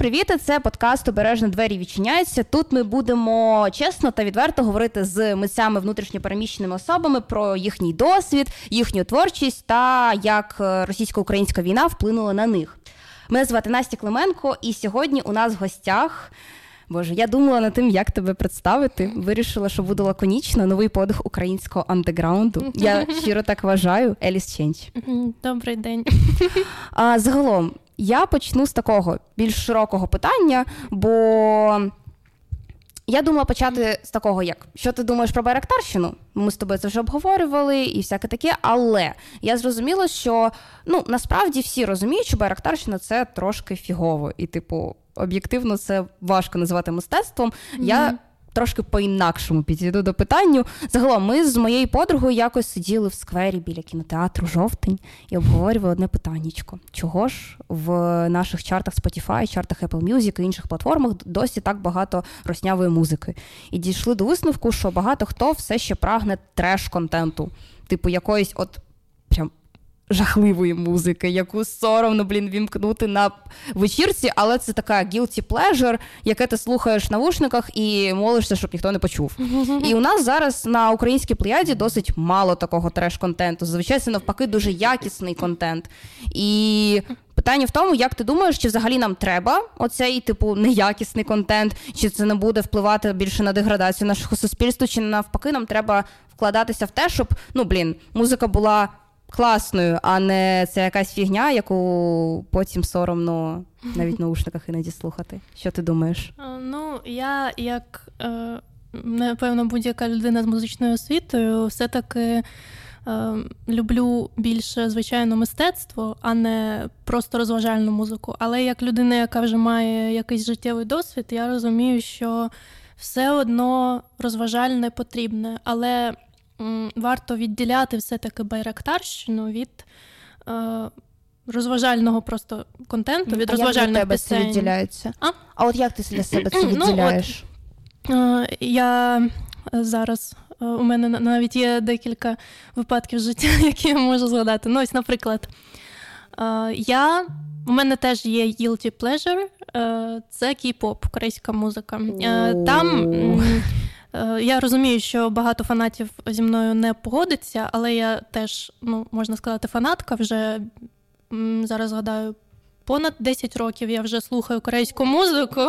Привіт, це подкаст Обережно двері відчиняються. Тут ми будемо чесно та відверто говорити з митцями внутрішньопереміщеними особами про їхній досвід, їхню творчість та як е, російсько-українська війна вплинула на них. Мене звати Настя Клименко, і сьогодні у нас в гостях. Боже, я думала над тим, як тебе представити. Вирішила, що буде лаконічно новий подих українського андеграунду. Я щиро так вважаю. Еліс Ченч. Добрий день. А загалом я почну з такого більш широкого питання, бо я думала почати з такого, як що ти думаєш про Байрактарщину? Ми з тобою це вже обговорювали і всяке таке. Але я зрозуміла, що ну насправді всі розуміють, що Байрактарщина це трошки фігово, і, типу, об'єктивно це важко називати мистецтвом. Mm-hmm. Я трошки по-інакшому підійду до питання. Загалом, ми з моєю подругою якось сиділи в сквері біля кінотеатру жовтень і обговорювали одне питаннячко. Чого ж в наших чартах Spotify, чартах Apple Music і інших платформах досі так багато роснявої музики? І дійшли до висновку, що багато хто все ще прагне треш-контенту, типу якоїсь от жахливої музики, яку соромно, блін, вімкнути на вечірці, але це така guilty pleasure, яке ти слухаєш в навушниках і молишся, щоб ніхто не почув. І у нас зараз на українській плеяді досить мало такого треш-контенту. Зазвичай це навпаки дуже якісний контент. І питання в тому, як ти думаєш, чи взагалі нам треба оцей типу неякісний контент, чи це не буде впливати більше на деградацію нашого суспільства, чи навпаки, нам треба вкладатися в те, щоб ну блін, музика була класною, а не це якась фігня, яку потім соромно навіть в наушниках іноді слухати. Що ти думаєш? Ну, я як е, напевно будь-яка людина з музичною освітою, все-таки. Е, люблю більше звичайно мистецтво, а не просто розважальну музику. Але як людина, яка вже має якийсь життєвий досвід, я розумію, що все одно розважальне потрібне. Але варто відділяти все-таки байрактарщину від е, розважального просто контенту, від а розважальних як для пісень. це відділяється? А? а от як ти для себе це відділяєш? Ну, от, е, я зараз. Е, у мене навіть є декілька випадків життя, які я можу згадати. Ну, ось, наприклад, е, я, у мене теж є guilty pleasure, це кей-поп, корейська музика. Там Е, я розумію, що багато фанатів зі мною не погодиться, але я теж, ну, можна сказати, фанатка вже зараз згадаю. Понад 10 років я вже слухаю корейську музику.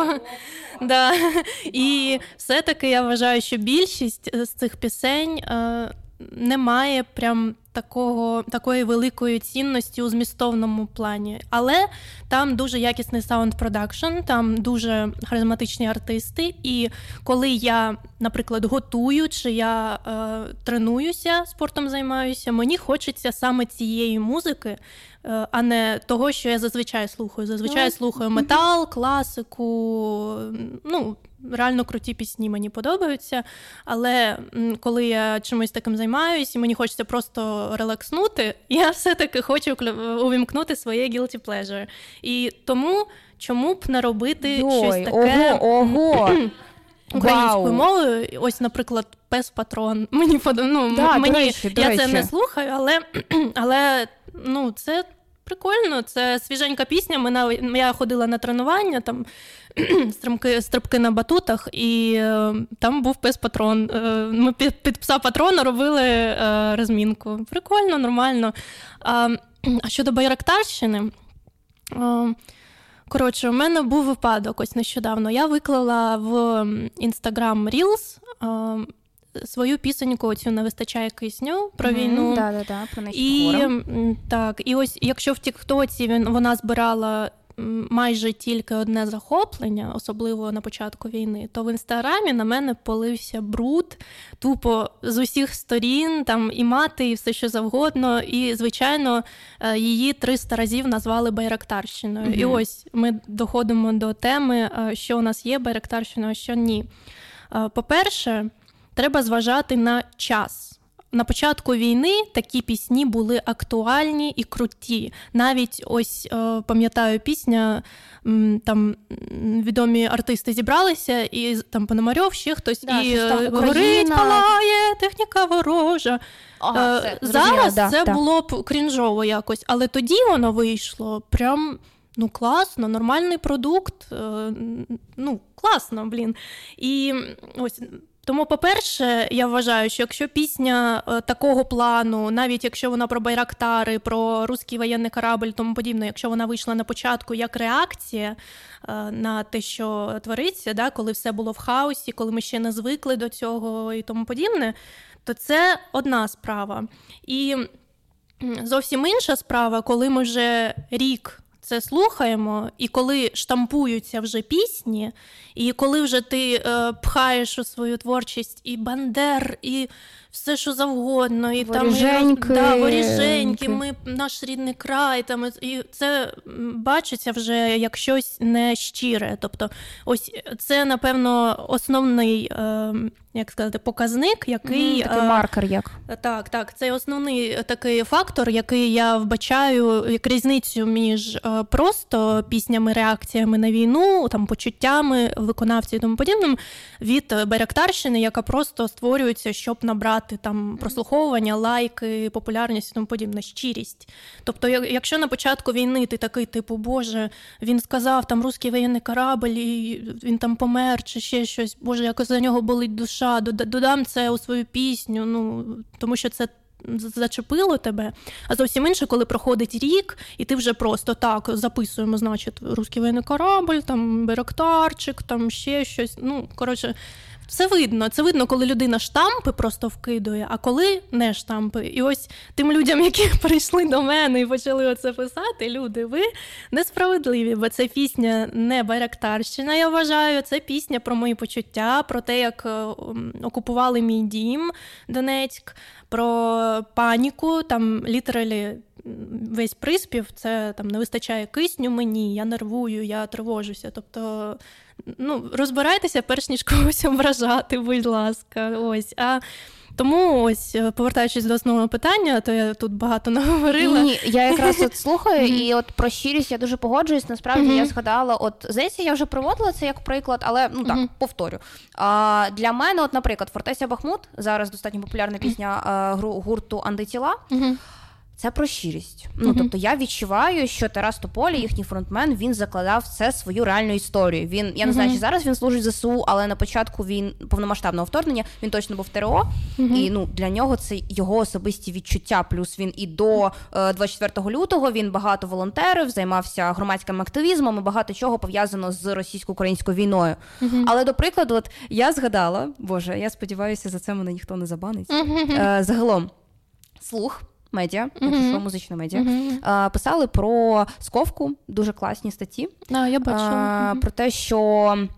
да. І все-таки я вважаю, що більшість з цих пісень е, немає прям такого, такої великої цінності у змістовному плані. Але там дуже якісний саунд продакшн, там дуже харизматичні артисти. І коли я, наприклад, готую чи я е, тренуюся, спортом займаюся, мені хочеться саме цієї музики. Е, а не того, що я зазвичай слухаю. Зазвичай ну, слухаю метал, класику. Ну, реально круті пісні мені подобаються. Але коли я чимось таким займаюся, і мені хочеться просто релакснути, я все-таки хочу увімкнути своє guilty pleasure. І тому чому б не робити Йой, щось таке ого, ого. українською мовою? Ось, наприклад, пес патрон. Мені ну, да, мені до речі, до я речі. це не слухаю, але але ну, це. Прикольно, це свіженька пісня. Ми на я ходила на тренування, там стрибки, стрибки на батутах, і е, там був пес патрон. Е, ми під, під пса патрона робили е, розмінку. Прикольно, нормально. А щодо Байрактарщини, коротше, у мене був випадок ось нещодавно. Я виклала в Instagram Reels свою пісеньку цю не вистачає кисню про mm-hmm, війну. Да, да, да, про і так, і ось якщо в Тіктоці він вона збирала. Майже тільки одне захоплення, особливо на початку війни, то в інстаграмі на мене полився бруд, тупо з усіх сторін, там і мати, і все що завгодно. І, звичайно, е, її 300 разів назвали Байрактарщиною. mm І ось ми доходимо до теми, е, що у нас є Байрактарщиною, а що ні. Е, по-перше, треба зважати на час. На початку війни такі пісні були актуальні і круті. Навіть ось е, пам'ятаю пісня, там відомі артисти зібралися, і там Пономарьов, ще хтось да, і там горить, палає, техніка ворожа. Ага, е, все, Зараз да, це да. було б крінжово якось, але тоді воно вийшло прям ну класно, нормальний продукт, е, ну класно, блін. І ось. Тому, по-перше, я вважаю, що якщо пісня е, такого плану, навіть якщо вона про байрактари, про русський воєнний корабль, тому подібне, якщо вона вийшла на початку як реакція е, на те, що твориться, да, коли все було в хаосі, коли ми ще не звикли до цього і тому подібне, то це одна справа. І зовсім інша справа, коли ми вже рік це слухаємо, і коли штампуються вже пісні, і коли вже ти е, пхаєш у свою творчість і бандер, і все, що завгодно, і воріженьки. там і, да, воріженьки, ми наш рідний край, там і це бачиться вже як щось нещире. Тобто, ось це, напевно, основний. Е, як сказати, показник, який mm, такий е, маркер, як так, так, це основний такий фактор, який я вбачаю як різницю між е, просто піснями, реакціями на війну, там почуттями виконавців і тому подібним, від Беректарщини, яка просто створюється, щоб набрати там прослуховування, лайки, популярність і тому подібне, щирість. Тобто, якщо на початку війни ти такий, типу, Боже, він сказав там русський воєнний корабль, і він там помер, чи ще щось, Боже, якось за нього болить душа, додам це у свою пісню, ну тому що це зачепило тебе. А зовсім інше, коли проходить рік, і ти вже просто так записуємо, значить, русський воєнний корабль, там Беректарчик, там ще щось. Ну, коротше, це видно. Це видно, коли людина штампи просто вкидує, а коли не штампи. І ось тим людям, які прийшли до мене і почали оце писати, люди, ви несправедливі, бо це пісня не Байрактарщина, я вважаю. Це пісня про мої почуття, про те, як е, окупували мій дім Донецьк, про паніку, там літералі. Весь приспів це там не вистачає кисню мені, я нервую, я тривожуся. Тобто ну, розбирайтеся, перш ніж когось ображати, будь ласка. Ось. А тому ось, е, повертаючись до основного питання, то я тут багато наговорила. Ні, я якраз от слухаю, і от про щирість я дуже погоджуюсь. Насправді я згадала, от здається, я вже проводила це як приклад, але ну так, повторю. А, Для мене, от, наприклад, Фортеся Бахмут зараз достатньо популярна пісня а, гурту Антитіла. Це про щирість. Ну mm-hmm. тобто я відчуваю, що Тарас Тополі, їхній фронтмен, він закладав це свою реальну історію. Він я не mm-hmm. знаю, чи зараз він служить ЗСУ, але на початку він повномасштабного вторгнення він точно був ТРО, mm-hmm. і ну для нього це його особисті відчуття. Плюс він і до е, 24 лютого він багато волонтерів, займався громадським активізмом і багато чого пов'язано з російсько-українською війною. Але до прикладу, от я згадала, боже, я сподіваюся, за це мене ніхто не забанить. Е, загалом слух медіа, якщо що, музична медіа, uh-huh. писали про сковку, дуже класні статті. А, я бачила. Про те, що.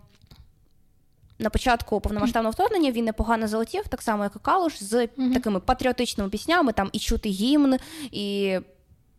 На початку повномасштабного вторгнення він непогано залетів, так само, як і Калуш, з такими патріотичними піснями, там і чути гімн, і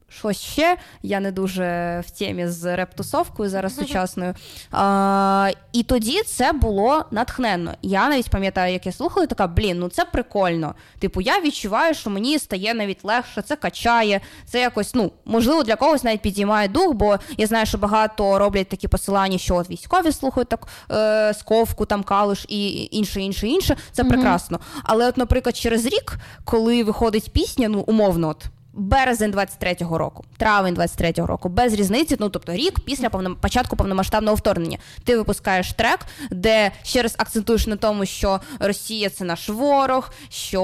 щось ще. Я не дуже в темі з рептусовкою зараз сучасною. А, І тоді це було натхненно. Я навіть пам'ятаю, як я слухала, така блін, ну це прикольно. Типу, я відчуваю, що мені стає навіть легше, це качає, це якось, ну, можливо, для когось навіть підіймає дух, бо я знаю, що багато роблять такі посилання, що от військові слухають так е, сковку, там калуш і інше, інше, інше. Це прекрасно. Але, от, наприклад, через рік, коли виходить пісня, ну умовно, от березень 23-го року, травень 23-го року, без різниці, ну тобто рік після повно, початку повномасштабного вторгнення. Ти випускаєш трек, де ще раз акцентуєш на тому, що Росія це наш ворог, що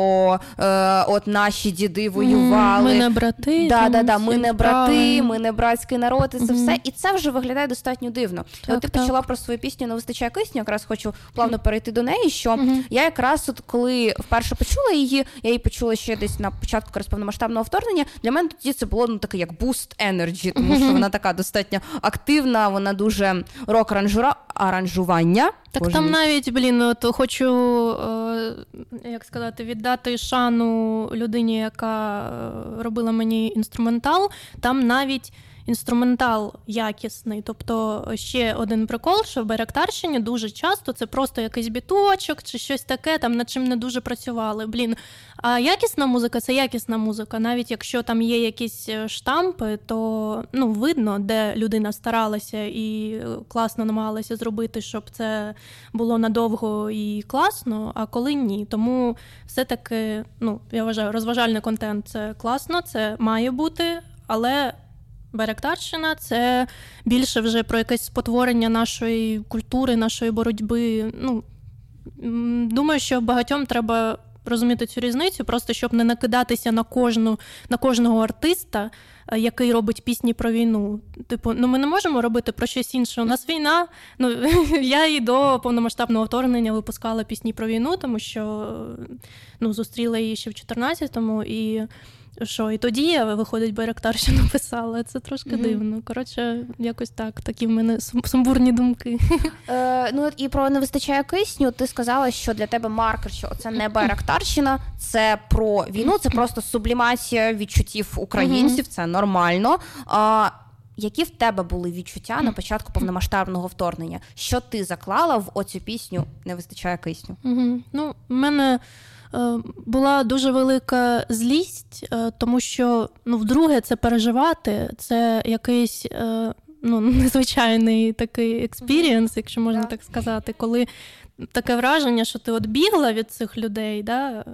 е, от наші діди воювали. Ми не брати. Да, да, да, Ми не брати, ми не братський народ, і це все. І це вже виглядає достатньо дивно. Так, от ти так. почала про свою пісню не вистачає кисню, якраз хочу плавно перейти до неї. Що я якраз от коли вперше почула її, я її почула ще десь на початку повномасштабного вторгнення враження. Для мене тоді це було ну таке як буст енерджі, тому що вона така достатньо активна, вона дуже рок аранжування. Так Боже там мій. навіть, блін, от хочу е, як сказати, віддати шану людині, яка е, робила мені інструментал. Там навіть інструментал якісний. Тобто ще один прикол, що в Байрактарщині дуже часто це просто якийсь біточок чи щось таке, там над чим не дуже працювали. Блін. А якісна музика це якісна музика. Навіть якщо там є якісь е, штампи, то ну, видно, де людина старалася і класно намагалася зробити, щоб це було надовго і класно, а коли ні. Тому все-таки, ну, я вважаю, розважальний контент це класно, це має бути, але Байрактарщина це більше вже про якесь спотворення нашої культури, нашої боротьби. Ну, Думаю, що багатьом треба розуміти цю різницю, просто щоб не накидатися на кожну, на кожного артиста, е, який робить пісні про війну. Типу, ну ми не можемо робити про щось інше. У нас війна. Ну я і до повномасштабного вторгнення випускала пісні про війну, тому що ну, зустріла її ще в 14-му і що і тоді виходить Байрактар, що написала. Це трошки mm-hmm. дивно. Коротше, якось так, такі в мене сумбурні думки. Е, Ну і про не вистачає кисню. Ти сказала, що для тебе маркер, що це не Байрактарщина, це про війну, це просто сублімація відчуттів українців, mm-hmm. це нормально. А, які в тебе були відчуття на початку повномасштабного вторгнення? Що ти заклала в оцю пісню не вистачає кисню? Угу. Ну, в мене була дуже велика злість, е, тому що ну, вдруге це переживати, це якийсь е, ну, незвичайний такий експірієнс, якщо можна так сказати, коли таке враження, що ти от бігла від цих людей, да,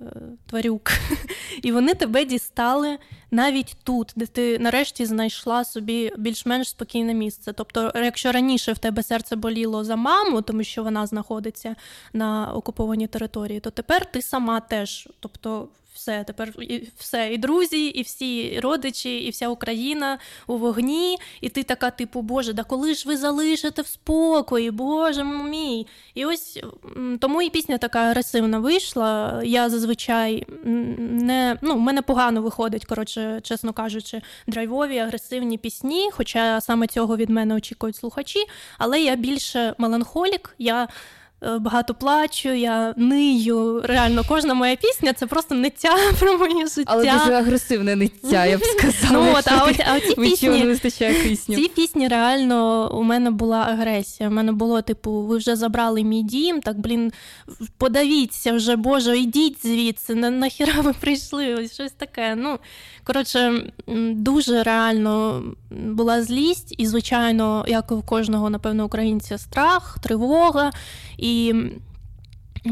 тварюк, і вони тебе дістали навіть тут, де ти нарешті знайшла собі більш-менш спокійне місце. Тобто, якщо раніше в тебе серце боліло за маму, тому що вона знаходиться на окупованій території, то тепер ти сама теж. Тобто все тепер і все, і друзі, і всі родичі, і вся Україна у вогні. І ти така, типу, Боже, да коли ж ви залишите в спокої, Боже мій. І ось тому і пісня така агресивна вийшла. Я зазвичай не ну, в мене погано виходить, коротше, чесно кажучи, драйвові, агресивні пісні. Хоча саме цього від мене очікують слухачі, але я більше меланхолік. я багато плачу, я нию. Реально, кожна моя пісня це просто ниття про моє життя. Але дуже агресивне ниття, я б сказала. Ну, от, А от, а ці пісні, не вистачає кисню. Ці пісні реально у мене була агресія. У мене було, типу, ви вже забрали мій дім, так, блін, подавіться вже, Боже, йдіть звідси, на, нахіра ви прийшли, ось щось таке. Ну, Коротше, дуже реально була злість, і, звичайно, як і у кожного, напевно, українця, страх, тривога. І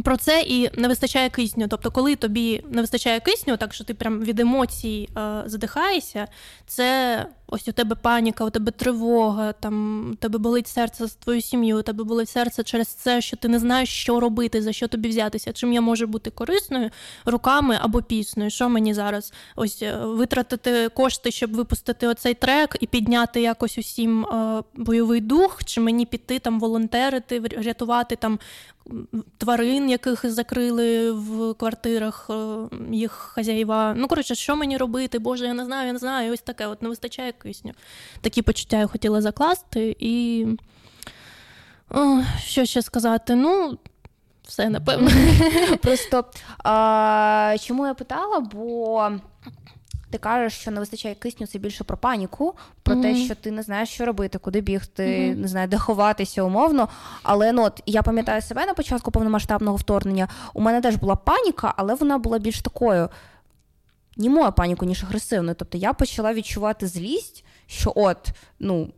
про це і не вистачає кисню. Тобто, коли тобі не вистачає кисню, так що ти прям від емоцій е, задихаєшся, це ось у тебе паніка, у тебе тривога, там у тебе болить серце з твою сім'ю, у тебе болить серце через це, що ти не знаєш, що робити, за що тобі взятися. Чим я можу бути корисною руками або піснею. Що мені зараз ось е, витратити кошти, щоб випустити оцей трек і підняти якось усім е, бойовий дух, чи мені піти там волонтерити, рятувати там тварин, яких закрили в квартирах е, їх хазяїва. Ну, коротше, що мені робити? Боже, я не знаю, я не знаю. Ось таке от не вистачає кисню. Такі почуття я хотіла закласти. І О, що ще сказати? Ну. Все, напевно. Просто а, чому я питала? Бо ти кажеш, що не вистачає кисню, це більше про паніку, про mm-hmm. те, що ти не знаєш, що робити, куди бігти, mm-hmm. не знаю, де ховатися умовно. Але ну, от, я пам'ятаю себе на початку повномасштабного вторгнення. У мене теж була паніка, але вона була більш такою німою паніку, ніж агресивною. Тобто я почала відчувати злість, що от, ну.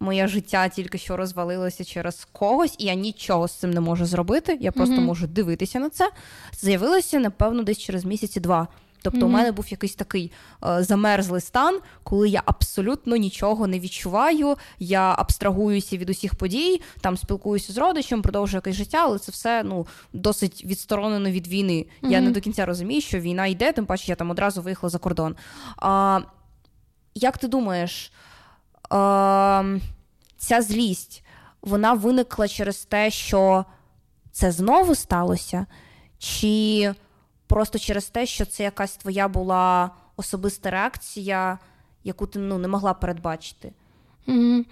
Моє життя тільки що розвалилося через когось, і я нічого з цим не можу зробити. Я просто mm-hmm. можу дивитися на це. З'явилося, напевно, десь через місяці два. Тобто, mm-hmm. у мене був якийсь такий е, замерзлий стан, коли я абсолютно нічого не відчуваю. Я абстрагуюся від усіх подій, там спілкуюся з родичем, продовжую якесь життя, але це все ну досить відсторонено від війни. Mm-hmm. Я не до кінця розумію, що війна йде, тим паче я там одразу виїхала за кордон. А, Як ти думаєш, а, ця злість вона виникла через те, що це знову сталося? Чи просто через те, що це якась твоя була особиста реакція, яку ти ну, не могла передбачити. Mm-hmm.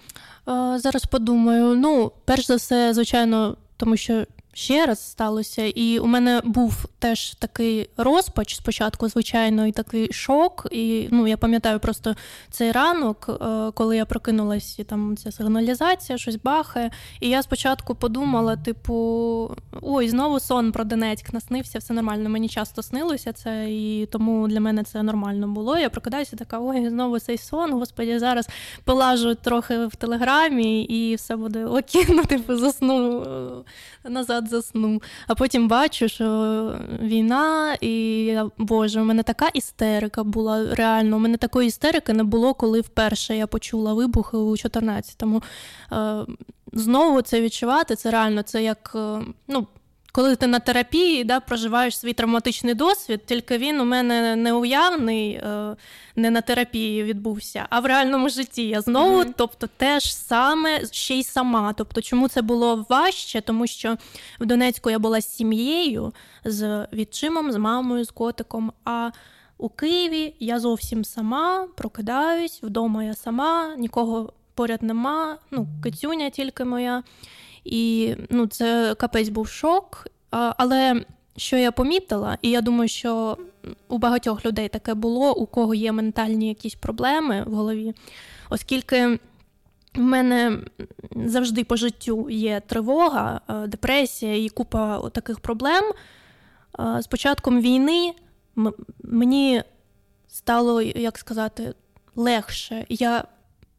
Е, зараз подумаю. Ну, перш за все, звичайно, тому що ще раз сталося, і у мене був теж такий розпач спочатку, звичайно, і такий шок. І ну, я пам'ятаю просто цей ранок, е, коли я прокинулась, і там ця сигналізація, щось бахає. І я спочатку подумала: типу, ой, знову сон про Донецьк наснився, все нормально. Мені часто снилося це, і тому для мене це нормально було. Я прокидаюся, така, ой, знову цей сон, господі, зараз полажу трохи в телеграмі, і все буде окей, ну, типу, засну е, назад назад засну. А потім бачу, що війна, і Боже, у мене така істерика була реально. У мене такої істерики не було, коли вперше я почула вибухи у 14-му. Е, знову це відчувати, це реально це як. Е, ну, коли ти на терапії да, проживаєш свій травматичний досвід, тільки він у мене не уявний, е, не на терапії відбувся, а в реальному житті. Я знову, mm-hmm. тобто, теж саме ще й сама. Тобто, чому це було важче? Тому що в Донецьку я була з сім'єю, з відчимом, з мамою, з котиком. А у Києві я зовсім сама прокидаюсь, вдома я сама, нікого поряд нема, ну, кицюня тільки моя. І ну, це капець був шок. Але що я помітила, і я думаю, що у багатьох людей таке було, у кого є ментальні якісь проблеми в голові, оскільки. в мене завжди по життю є тривога, депресія і купа таких проблем. З початком війни мені стало, як сказати, легше. Я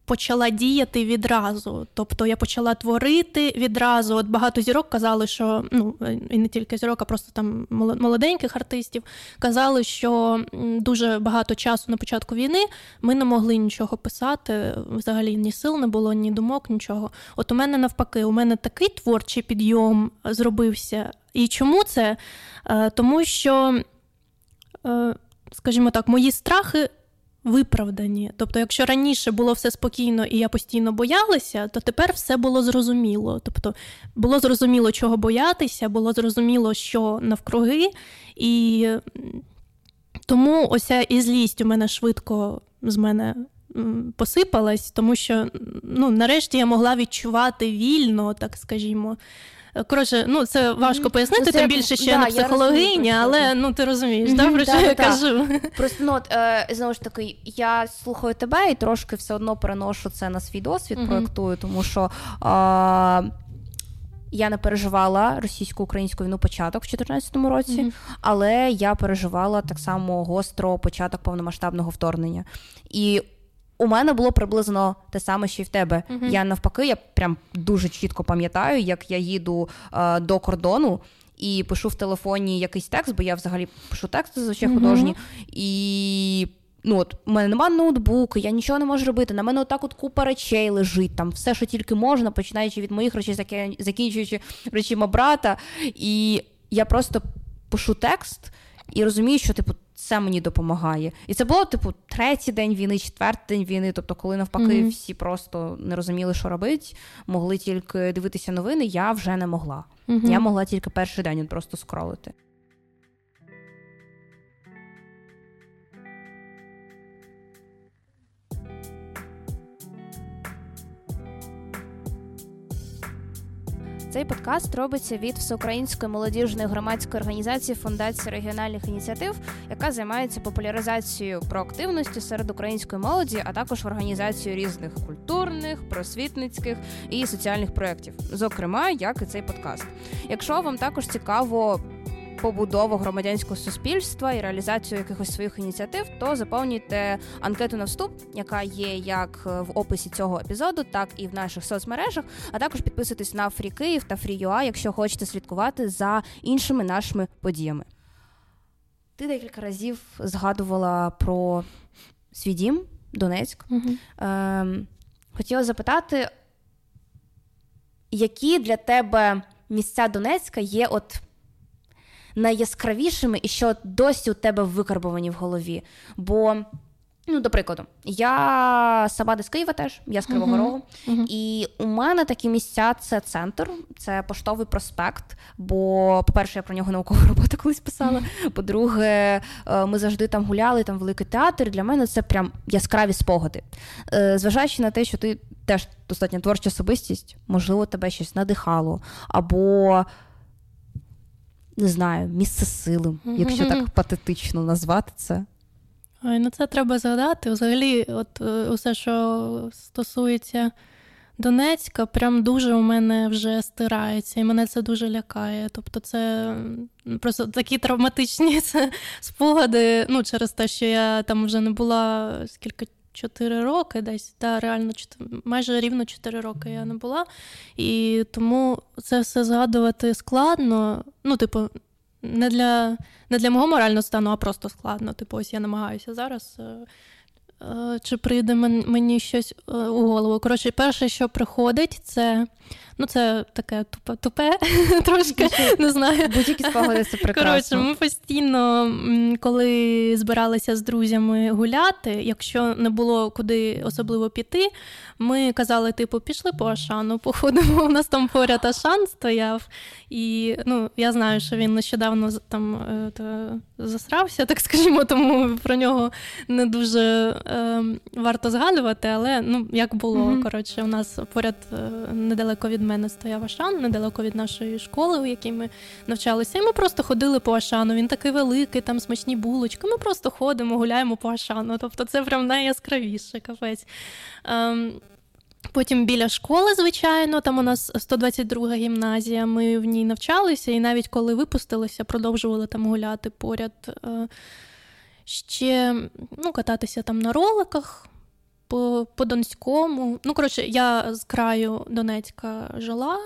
почала діяти відразу. Тобто я почала творити відразу. От багато зірок казали, що ну і не тільки зірок, а просто там молоденьких артистів казали, що дуже багато часу на початку війни ми не могли нічого писати. Взагалі ні сил не було, ні думок, нічого. От у мене навпаки, у мене такий творчий підйом зробився. І чому це? Е, тому що, е, скажімо так, мої страхи виправдані. Тобто, якщо раніше було все спокійно і я постійно боялася, то тепер все було зрозуміло. Тобто було зрозуміло, чого боятися, було зрозуміло, що навкруги, і тому ося і злість у мене швидко з мене. Посипалась, тому що ну, нарешті я могла відчувати вільно, так скажімо, Коротше, ну це важко пояснити, тим більше ще да, не психологиня, але ну ти розумієш, mm-hmm, да, про що я кажу. Просто ну, от, е, знову ж таки, я слухаю тебе і трошки все одно переношу це на свій досвід, mm-hmm. проектую, тому що. Е, я не переживала російсько-українську війну початок в 2014 році, mm-hmm. але я переживала так само гостро початок повномасштабного вторгнення. І у мене було приблизно те саме, що й в тебе. Uh-huh. Я навпаки, я прям дуже чітко пам'ятаю, як я їду е, до кордону. І пишу в телефоні якийсь текст, бо я взагалі пишу тексти зазвичай uh-huh. художні. І ну от у мене немає ноутбуку, я нічого не можу робити. На мене отак от купа речей лежить, там все, що тільки можна, починаючи від моїх речей, закінчуючи речима брата. І я просто пишу текст і розумію, що типу це мені допомагає. І це було, типу, третій день війни, четвертий день війни. Тобто, коли навпаки mm-hmm. всі просто не розуміли, що робити, могли тільки дивитися новини, я вже не могла. Mm-hmm. Я могла тільки перший день просто скролити. Цей подкаст робиться від всеукраїнської молодіжної громадської організації Фундації регіональних ініціатив, яка займається популяризацією проактивності серед української молоді, а також організацією різних культурних, просвітницьких і соціальних проєктів, зокрема, як і цей подкаст. Якщо вам також цікаво побудову громадянського суспільства і реалізацію якихось своїх ініціатив, то заповнюйте анкету на вступ, яка є як в описі цього епізоду, так і в наших соцмережах. А також підписуйтесь на Фрі Київ та Фрі.ЮА, якщо хочете слідкувати за іншими нашими подіями. Ти декілька разів згадувала про свій дім Донецьк. Угу. Ем, Хотіла запитати, які для тебе місця Донецька є от найяскравішими і що досі у тебе викарбовані в голові. Бо, ну, до прикладу, я сама з Києва теж, я з Кривого Рогу. Uh-huh. Uh-huh. І у мене такі місця це центр, це поштовий проспект. Бо, по-перше, я про нього наукову роботу колись писала. Uh-huh. По-друге, е, ми завжди там гуляли, там великий театр. Для мене це прям яскраві спогади. Е, зважаючи на те, що ти теж достатньо творча особистість, можливо, тебе щось надихало. або не знаю, місце сили, якщо так патетично назвати це. Ой, ну це треба згадати. Взагалі, от е, усе, що стосується Донецька, прям дуже у мене вже стирається, і мене це дуже лякає. Тобто, це просто такі травматичні це спогади. Ну, через те, що я там вже не була скільки 4 роки, десь та реально майже рівно 4 роки я не була. І тому це все згадувати складно. Ну, типу, не для не для мого морального стану, а просто складно. Типу, ось я намагаюся зараз. Е, е, чи прийде мені щось е, у голову? Коротше, перше, що приходить, це Ну, це таке тупе, тупе трошки не знаю. Будь-які спогади це прекрасно. Коротше, ми постійно, коли збиралися з друзями гуляти, якщо не було куди особливо піти, ми казали, типу, пішли по Ашану, походимо. У нас там поряд Ашан стояв. І ну, я знаю, що він нещодавно там е, засрався, так скажімо, тому про нього не дуже е, варто згадувати, але ну, як було, mm-hmm. коротше, у нас поряд е, недалеко від мене стояв Ашан, недалеко від нашої школи, у якій ми навчалися. І ми просто ходили по Ашану. Він такий великий, там смачні булочки. Ми просто ходимо, гуляємо по Ашану. Тобто це прям найяскравіше капець. Ем, Потім біля школи, звичайно, там у нас 122 гімназія, ми в ній навчалися, і навіть коли випустилися, продовжували там гуляти поряд. Е, ще ну, кататися там на роликах по по Донському. Ну, коротше, я з краю Донецька жила,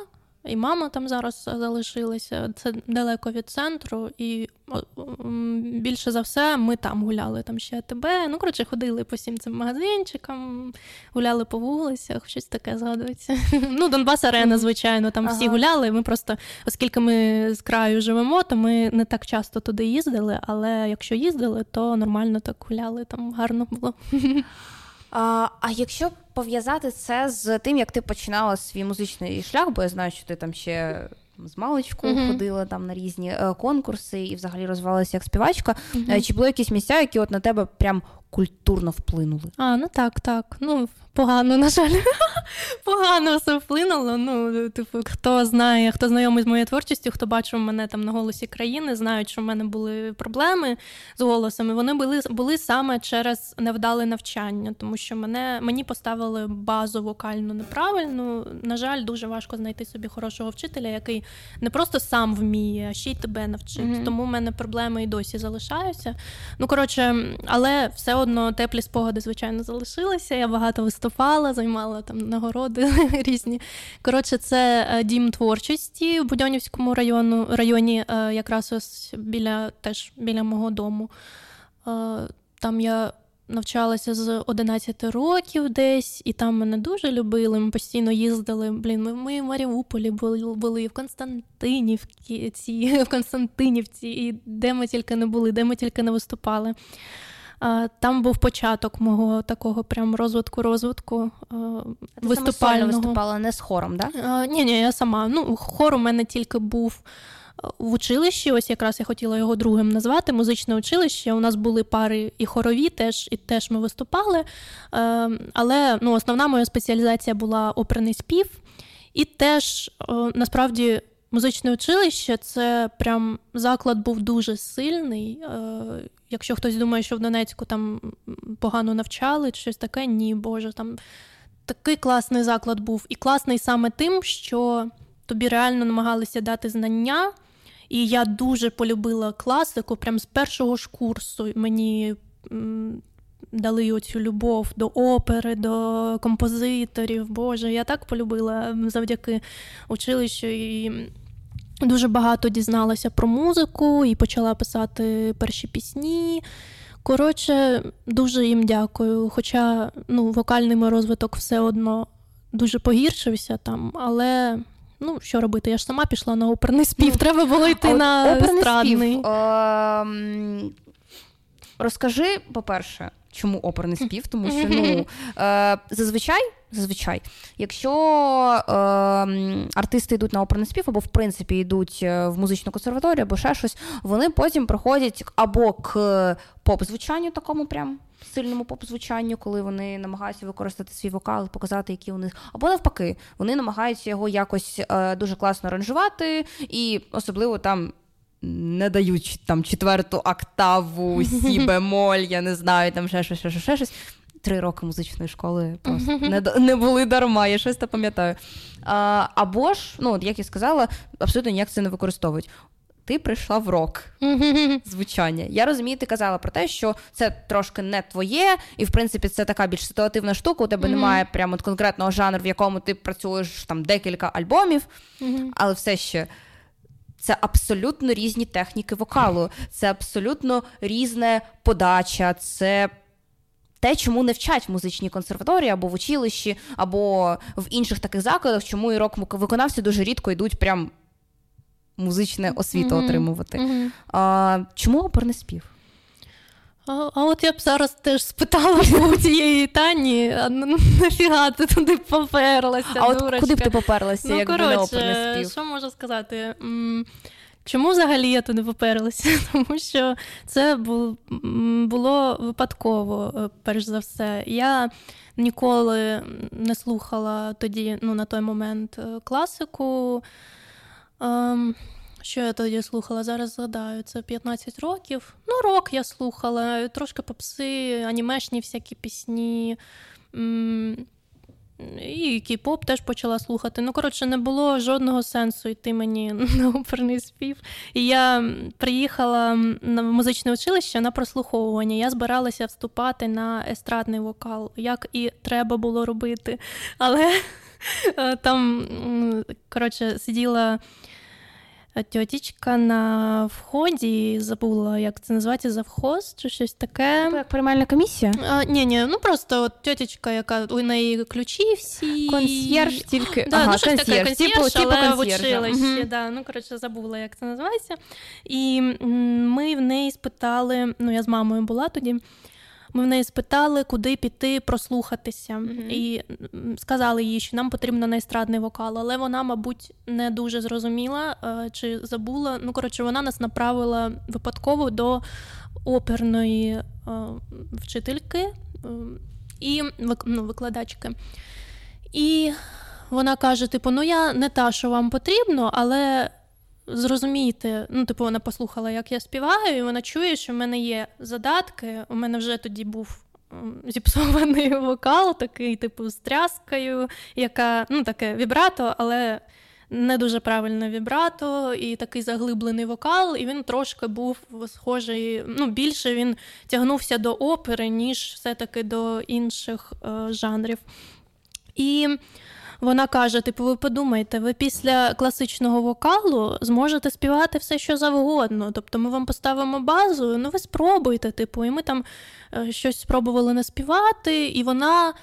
і мама там зараз залишилася. Це далеко від центру, і більше за все ми там гуляли. Там ще АТБ. Ну, коротше, ходили по всім цим магазинчикам, гуляли по вулицях, щось таке згадується. Ну, Донбас Арена, звичайно, там ага. всі гуляли. Ми просто, оскільки ми з краю живемо, то ми не так часто туди їздили, але якщо їздили, то нормально так гуляли, там гарно було. А а якщо пов'язати це з тим, як ти починала свій музичний шлях, бо я знаю, що ти там ще з маличку mm-hmm. ходила там на різні е, конкурси і взагалі розвивалася як співачка, mm-hmm. чи були якісь місця, які от на тебе прям культурно вплинули? А, ну так, так. Ну, погано, на жаль, погано все вплинуло. Ну, типу, хто знає, хто знайомий з моєю творчістю, хто бачив мене там на голосі країни, знають, що в мене були проблеми з голосами. Вони були були саме через невдале навчання, тому що мене мені поставили базу вокальну неправильну. На жаль, дуже важко знайти собі хорошого вчителя, який не просто сам вміє, а ще й тебе навчить. Mm-hmm. Тому в мене проблеми і досі залишаються. Ну коротше, але все одно теплі спогади, звичайно, залишилися. Я багато виступала, займала там нагороди різні. Коротше, це е, дім творчості в Будьонівському району, районі, е, якраз ось біля теж біля мого дому. Е, там я навчалася з 11 років десь, і там мене дуже любили. Ми постійно їздили. Блін, ми, ми в Маріуполі були, були в Константинівці, в Константинівці, і де ми тільки не були, де ми тільки не виступали. Там був початок мого такого прям розвитку розвитку виступального. Ти виступала не з хором, да? Ні, ні, я сама. Ну, хор у мене тільки був. В училищі, ось якраз я хотіла його другим назвати, музичне училище. У нас були пари і хорові, теж і теж ми виступали. Але ну, основна моя спеціалізація була оперний спів. І теж насправді музичне училище це прям заклад був дуже сильний. Якщо хтось думає, що в Донецьку там погано навчали, чи щось таке, ні, Боже, там такий класний заклад був. І класний саме тим, що тобі реально намагалися дати знання. І я дуже полюбила класику, прям з першого ж курсу мені дали оцю любов до опери, до композиторів. Боже, я так полюбила завдяки училищу. І Дуже багато дізналася про музику і почала писати перші пісні. Коротше, дуже їм дякую. Хоча ну, вокальний мій розвиток все одно дуже погіршився там, але ну, що робити? Я ж сама пішла на оперний спів, ну, треба було йти на естрадний. Спів. Е- Розкажи, по-перше, чому оперний спів? Тому що ну, е- зазвичай Зазвичай, якщо е, артисти йдуть на оперний спів, або в принципі йдуть е, в музичну консерваторію, або ще щось, вони потім приходять або к поп-звучанню, такому прям сильному поп-звучанню, коли вони намагаються використати свій вокал, показати, які у них, або навпаки, вони намагаються його якось е, дуже класно аранжувати, і особливо там. Не дають там четверту октаву, сі бемоль, я не знаю, там ще щось, ще щось, ще щось три роки музичної школи просто не не були дарма, я щось пам'ятаю. А, Або ж, ну, як я сказала, абсолютно ніяк це не використовують. ти прийшла в рок звучання. Я розумію, ти казала про те, що це трошки не твоє, і в принципі це така більш ситуативна штука. У тебе немає прямо конкретного жанру, в якому ти працюєш там декілька альбомів, але все ще. Це абсолютно різні техніки вокалу, це абсолютно різна подача, це те, чому не вчать в музичній консерваторії або в училищі, або в інших таких закладах, чому і рок виконавці дуже рідко йдуть прям музичне освіту mm-hmm. отримувати. Mm-hmm. А, Чому оперний спів? А, а от я б зараз теж спитала у тієї Тані, а нафіга ти туди поперлася? А от куди б ти поперлася, ну, якби не спів? Що можу сказати? Чому взагалі я туди поперлася? Тому що це було випадково, е, перш за все. Я ніколи не слухала тоді, ну, на той момент, е, класику. Що я тоді слухала? Зараз згадаю, це 15 років. Ну, рок я слухала, трошки попси, анімешні всякі пісні. І кей-поп теж почала слухати. Ну, коротше, не було жодного сенсу йти мені на оперний спів. І я приїхала на музичне училище на прослуховування. Я збиралася вступати на естрадний вокал, як і треба було робити. Але е, там, коротше, сиділа тьотічка на вході, забула, як це називається, завхоз чи щось таке. Як приймальна комісія? А, Ні, ні, ну просто от тьотічка, яка у неї ключі всі. Консьєрж тільки. Да, ага, ну, щось таке консьєрж, типу, типу але в училищі. Угу. Да, ну, коротше, забула, як це називається. І ми в неї спитали, ну, я з мамою була тоді. Ми в неї спитали, куди піти прослухатися, mm-hmm. і сказали їй, що нам потрібно на естрадний вокал, але вона, мабуть, не дуже зрозуміла е, чи забула. Ну, коротше, вона нас направила випадково до оперної е, вчительки е, і ну, викладачки. І вона каже: типу, ну я не та, що вам потрібно, але зрозуміти, ну, типу, вона послухала, як я співаю, і вона чує, що в мене є задатки. У мене вже тоді був зіпсований вокал, такий, типу, з тряскою, яка ну, таке вібрато, але. Не дуже правильне вібрато і такий заглиблений вокал, і він трошки був схожий. Ну, більше він тягнувся до опери, ніж все-таки до інших е, жанрів. І вона каже: типу, ви подумайте, ви після класичного вокалу зможете співати все, що завгодно. Тобто ми вам поставимо базу, ну ви спробуйте, типу, і ми там е, щось спробували наспівати, і вона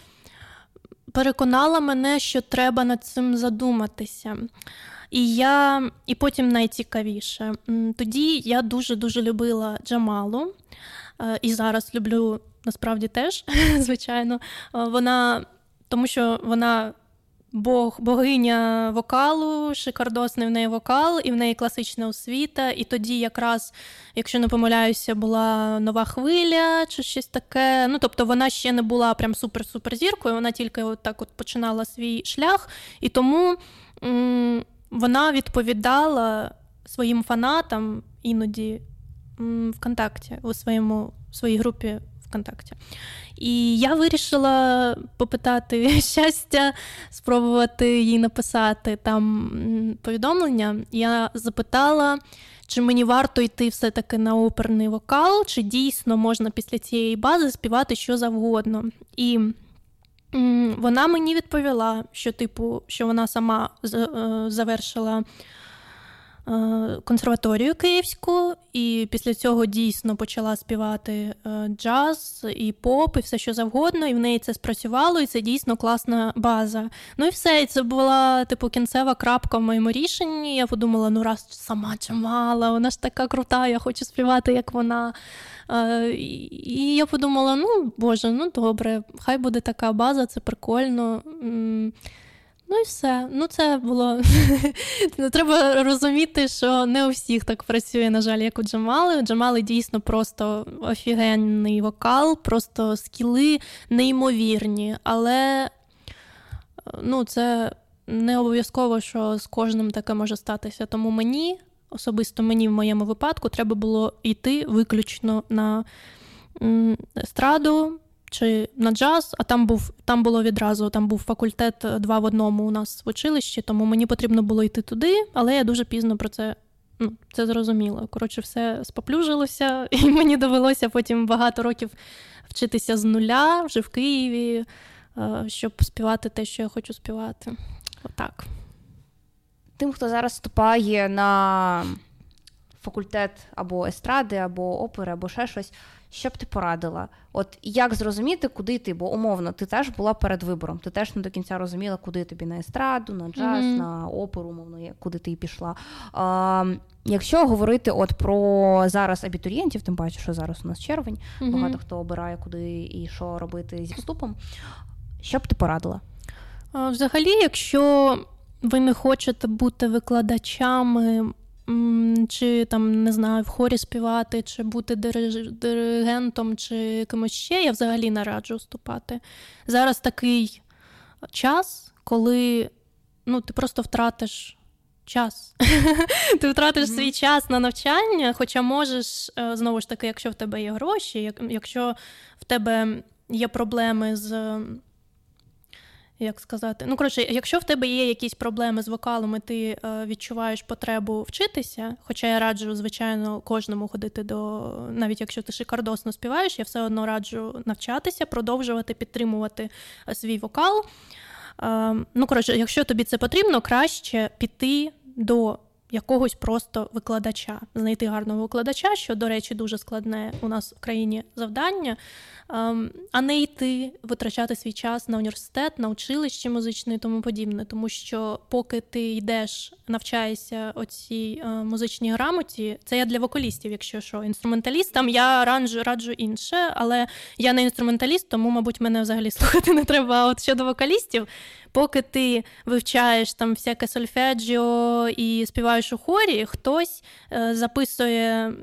переконала мене, що треба над цим задуматися. І я, і потім найцікавіше. Тоді я дуже-дуже любила Джамалу, е, і зараз люблю насправді теж, звичайно. Е, вона, Тому що вона Бог, богиня вокалу, шикардосний в неї вокал, і в неї класична освіта. І тоді, якраз, якщо не помиляюся, була нова хвиля чи щось таке. Ну, тобто вона ще не була прям супер-супер зіркою, вона тільки от так от починала свій шлях, і тому м- вона відповідала своїм фанатам іноді м- ВКонтакті у своєму своїй групі ВКонтакті. І я вирішила попитати щастя, спробувати їй написати там повідомлення. Я запитала, чи мені варто йти все-таки на оперний вокал, чи дійсно можна після цієї бази співати що завгодно. І вона мені відповіла, що, типу, що вона сама е, завершила консерваторію київську, і після цього дійсно почала співати е, джаз і поп, і все що завгодно. І в неї це спрацювало, і це дійсно класна база. Ну і все, і це була типу кінцева крапка в моєму рішенні. Я подумала, ну раз сама чимала, вона ж така крута, я хочу співати, як вона. Е, і я подумала: ну боже, ну добре, хай буде така база, це прикольно. Ну і все. Ну, це було. Ну, треба розуміти, що не у всіх так працює, на жаль, як у Джамали. У Джамали дійсно просто офігенний вокал, просто скіли неймовірні. Але ну, це не обов'язково, що з кожним таке може статися. Тому мені, особисто мені в моєму випадку, треба було йти виключно на естраду чи на джаз, а там був там було відразу. Там був факультет е, два в одному у нас в училищі, тому мені потрібно було йти туди, але я дуже пізно про це ну, це зрозуміло. Коротше, все споплюжилося, і мені довелося потім багато років вчитися з нуля вже в Києві, е, щоб співати те, що я хочу співати. Отак. Тим, хто зараз вступає на факультет або естради, або опери, або ще щось. Що б ти порадила? От як зрозуміти, куди йти? Бо умовно, ти теж була перед вибором. Ти теж не до кінця розуміла, куди тобі на естраду, на джаз, mm-hmm. на оперу, умовно, куди ти пішла. А, Якщо говорити от про зараз абітурієнтів, тим паче, що зараз у нас червень, mm-hmm. багато хто обирає, куди і що робити зі вступом. Що б ти порадила? Взагалі, якщо ви не хочете бути викладачами чи там не знаю, в хорі співати, чи бути диригентом, чи кимось ще, я взагалі не раджу вступати. Зараз такий час, коли ну, ти просто втратиш час. Ти втратиш свій час на навчання, хоча можеш, е, знову ж таки, якщо в тебе є гроші, якщо в тебе є проблеми з як сказати, ну коротше, якщо в тебе є якісь проблеми з вокалом, і ти е, відчуваєш потребу вчитися, хоча я раджу, звичайно, кожному ходити до, навіть якщо ти шикардосно співаєш, я все одно раджу навчатися, продовжувати підтримувати е, свій вокал. Е, ну, коротше, якщо тобі це потрібно, краще піти до якогось просто викладача, знайти гарного викладача, що, до речі, дуже складне у нас в країні завдання, ем, а не йти витрачати свій час на університет, на училище музичне і тому подібне. Тому що, поки ти йдеш, навчаєшся оцій е, музичній грамоті, це я для вокалістів, якщо що, інструменталістам я раджу, раджу інше, але я не інструменталіст, тому, мабуть, мене взагалі слухати не треба. От щодо вокалістів поки ти вивчаєш там всяке сольфеджіо і співаєш у хорі, хтось е, записує.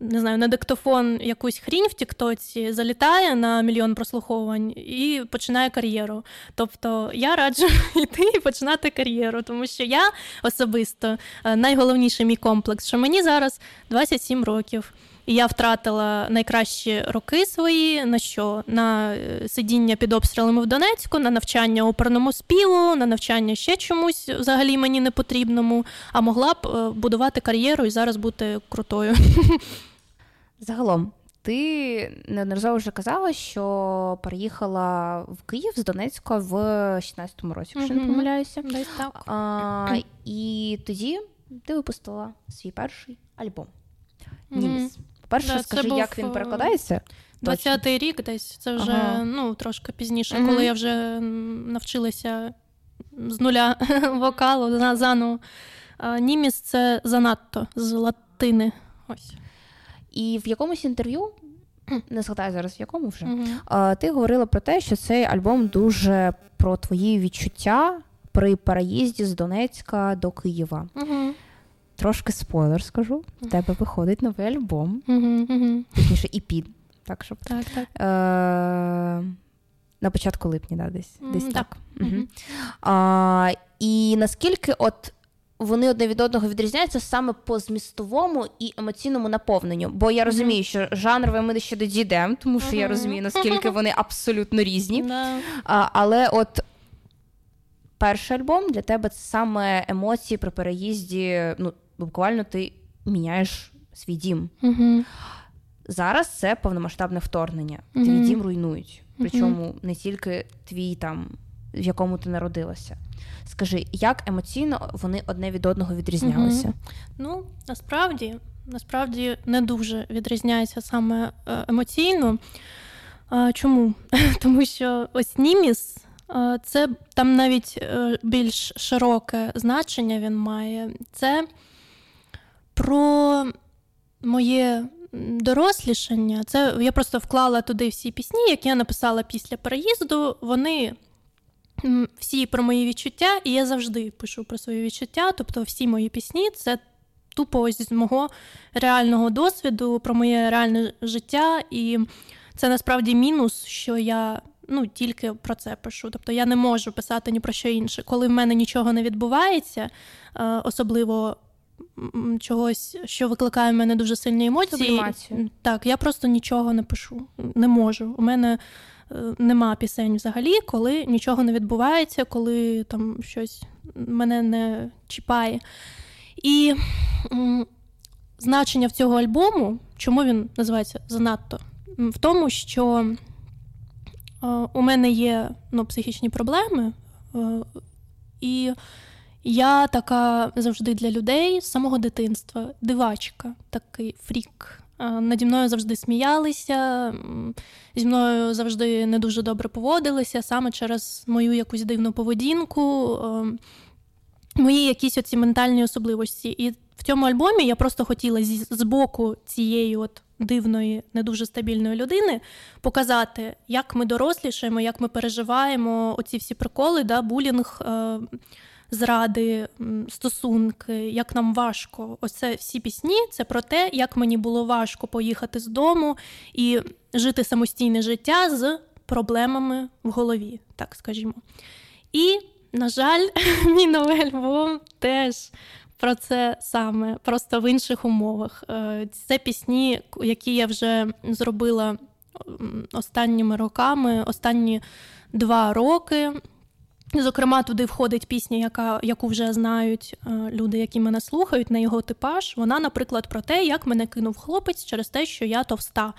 Не знаю, на диктофон якусь хрінь в Тіктоці залітає на мільйон прослуховувань і починає кар'єру. Тобто я раджу йти і починати кар'єру, тому що я особисто е, найголовніший мій комплекс, що мені зараз 27 років. І я втратила найкращі роки свої на що? На е, сидіння під обстрілами в Донецьку, на навчання оперному співу, на навчання ще чомусь взагалі мені не потрібному, а могла б е, будувати кар'єру і зараз бути крутою. Загалом. Ти неодноразово вже казала, що переїхала в Київ з Донецька в 16-му році, якщо mm-hmm. не помиляюся. Десь так. А, І тоді ти випустила свій перший альбом. Німіс. Перше, да, скажи, як він е, перекладається? 20-й рік десь. Це вже ага. ну, трошки пізніше, mm коли я вже навчилася з нуля вокалу заново. Німіс це занадто з латини. Ось. І в якомусь інтерв'ю, не згадаю зараз, в якому вже, mm ти говорила про те, що цей альбом дуже про твої відчуття при переїзді з Донецька до Києва. mm Трошки спойлер скажу. В тебе виходить новий альбом. Точніше, EP. Так, щоб так, так. Е- на початку липня, да, десь десь так. А, І наскільки от вони одне від одного відрізняються саме по змістовому і емоційному наповненню? Бо я розумію, що жанрове ми ще дійдемо, тому що я розумію, наскільки вони абсолютно різні. А, Але от перший альбом для тебе це саме емоції при переїзді. ну, буквально ти міняєш свій дім. Угу. Зараз це повномасштабне вторгнення. Угу. Твій дім руйнують. Причому не тільки твій там, в якому ти народилася. Скажи, як емоційно вони одне від одного відрізнялися? Ну, насправді, насправді не дуже відрізняється саме е, емоційно. Чому? Тому що ось Німіс це там навіть е, більш широке значення він має. Це про моє дорослішання. Це я просто вклала туди всі пісні, які я написала після переїзду. Вони всі про мої відчуття, і я завжди пишу про свої відчуття. Тобто, всі мої пісні це тупо ось з мого реального досвіду, про моє реальне життя. І це насправді мінус, що я. Ну, тільки про це пишу. Тобто я не можу писати ні про що інше. Коли в мене нічого не відбувається, е, особливо чогось, що викликає в мене дуже сильні емоції. Сублімацію. Так, я просто нічого не пишу. Не можу. У мене е, нема пісень взагалі, коли нічого не відбувається, коли там щось мене не чіпає. І значення в цього альбому, чому він називається занадто, в тому, що е, у мене є ну, психічні проблеми, е, і я така завжди для людей з самого дитинства, дивачка, такий фрік. Наді мною завжди сміялися, зі мною завжди не дуже добре поводилися саме через мою якусь дивну поведінку, мої якісь оці ментальні особливості. І в цьому альбомі я просто хотіла з боку цієї от дивної, не дуже стабільної людини показати, як ми дорослішаємо, як ми переживаємо оці всі приколи, да, булінг зради, стосунки, як нам важко. Оце всі пісні це про те, як мені було важко поїхати з дому і жити самостійне життя з проблемами в голові, так скажімо. І, на жаль, мій новий альбом теж. Про це саме, просто в інших умовах. Е, це пісні, які я вже зробила останніми роками, останні два роки. Зокрема, туди входить пісня, яка, яку вже знають е, люди, які мене слухають, на його типаж. Вона, наприклад, про те, як мене кинув хлопець через те, що я товста.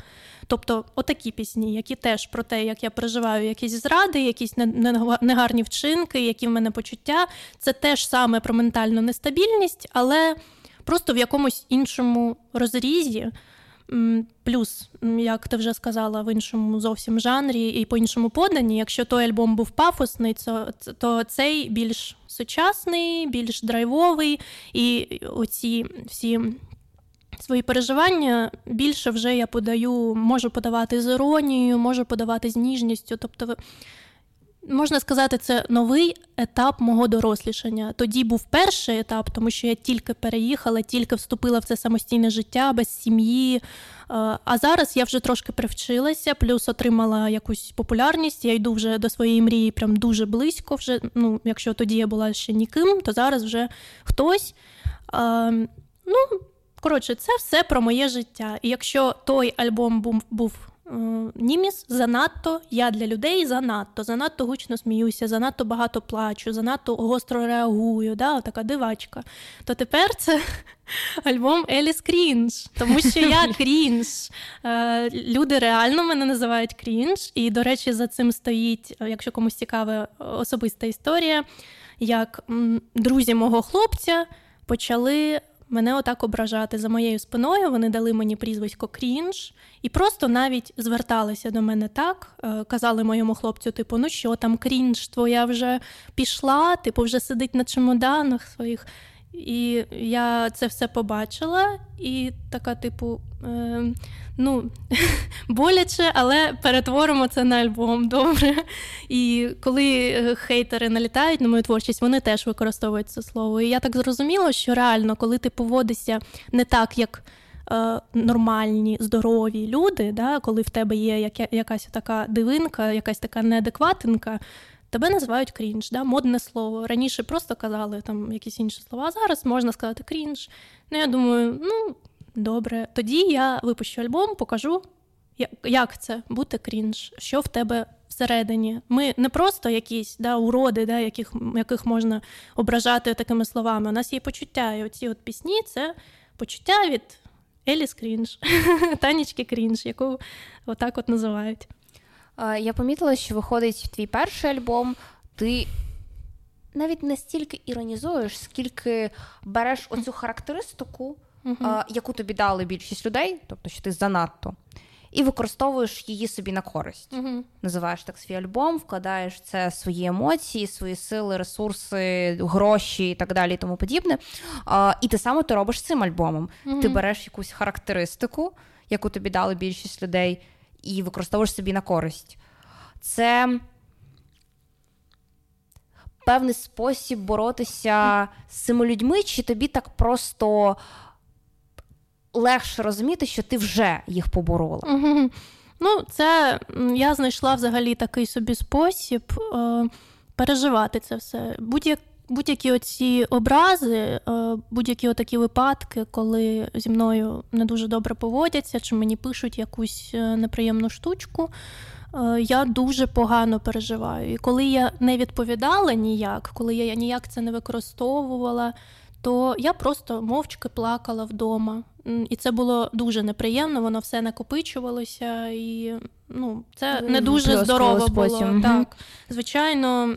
Тобто, отакі пісні, які теж про те, як я переживаю якісь зради, якісь негарні вчинки, які в мене почуття. Це теж саме про ментальну нестабільність, але просто в якомусь іншому розрізі. Плюс, як ти вже сказала, в іншому зовсім жанрі і по іншому поданні. Якщо той альбом був пафосний, то, цей більш сучасний, більш драйвовий, і оці всі свої переживання більше вже я подаю, можу подавати з іронією, можу подавати з ніжністю. Тобто Можна сказати, це новий етап мого дорослішання. Тоді був перший етап, тому що я тільки переїхала, тільки вступила в це самостійне життя без сім'ї. Е, а зараз я вже трошки привчилася, плюс отримала якусь популярність. Я йду вже до своєї мрії прям дуже близько. Вже ну, якщо тоді я була ще ніким, то зараз вже хтось. Е, ну, коротше, це все про моє життя. І якщо той альбом був Німіс занадто я для людей занадто, занадто гучно сміюся, занадто багато плачу, занадто гостро реагую, да, така дивачка. То тепер це альбом Еліс Крінж, тому що я крінж. Е, люди реально мене називають крінж. І, до речі, за цим стоїть, якщо комусь цікава особиста історія, як друзі мого хлопця почали мене отак ображати за моєю спиною. Вони дали мені прізвисько крінж і просто навіть зверталися до мене так. Е, казали моєму хлопцю, типу, ну що там крінж, твоя вже пішла, типу, вже сидить на чемоданах своїх. І я це все побачила, і така, типу, е, ну, боляче, але перетворимо це на альбом добре. І коли е, хейтери налітають на мою творчість, вони теж використовують це слово. І я так зрозуміла, що реально, коли ти поводишся не так, як е, нормальні, здорові люди, да, коли в тебе є яка, якась така дивинка, якась така неадекватинка, тебе називають крінж, да? модне слово. Раніше просто казали там якісь інші слова, а зараз можна сказати крінж. Ну, я думаю, ну добре. Тоді я випущу альбом, покажу, як це бути крінж, що в тебе всередині. Ми не просто якісь да, уроди, да, яких яких можна ображати такими словами. У нас є почуття. І оці от пісні це почуття від Еліс Крінж, Танічки Крінж, яку отак от називають. Я помітила, що виходить твій перший альбом, ти навіть не стільки іронізуєш, скільки береш оцю характеристику, uh-huh. яку тобі дали більшість людей, тобто що ти занадто, і використовуєш її собі на користь. Uh-huh. Називаєш так свій альбом, вкладаєш це свої емоції, свої сили, ресурси, гроші і так далі, і тому подібне. І ти саме ти робиш цим альбомом. Uh-huh. Ти береш якусь характеристику, яку тобі дали більшість людей і використовуєш собі на користь. Це певний спосіб боротися з цими людьми, чи тобі так просто легше розуміти, що ти вже їх поборола? Ну, це я знайшла взагалі такий собі спосіб е, переживати це все. Будь-як будь-які оці образи, е, будь-які такі випадки, коли зі мною не дуже добре поводяться, чи мені пишуть якусь е, неприємну штучку. Е, я дуже погано переживаю. І коли я не відповідала ніяк, коли я ніяк це не використовувала, то я просто мовчки плакала вдома. І це було дуже неприємно, воно все накопичувалося, і ну, це не дуже здорово було. Так, Звичайно,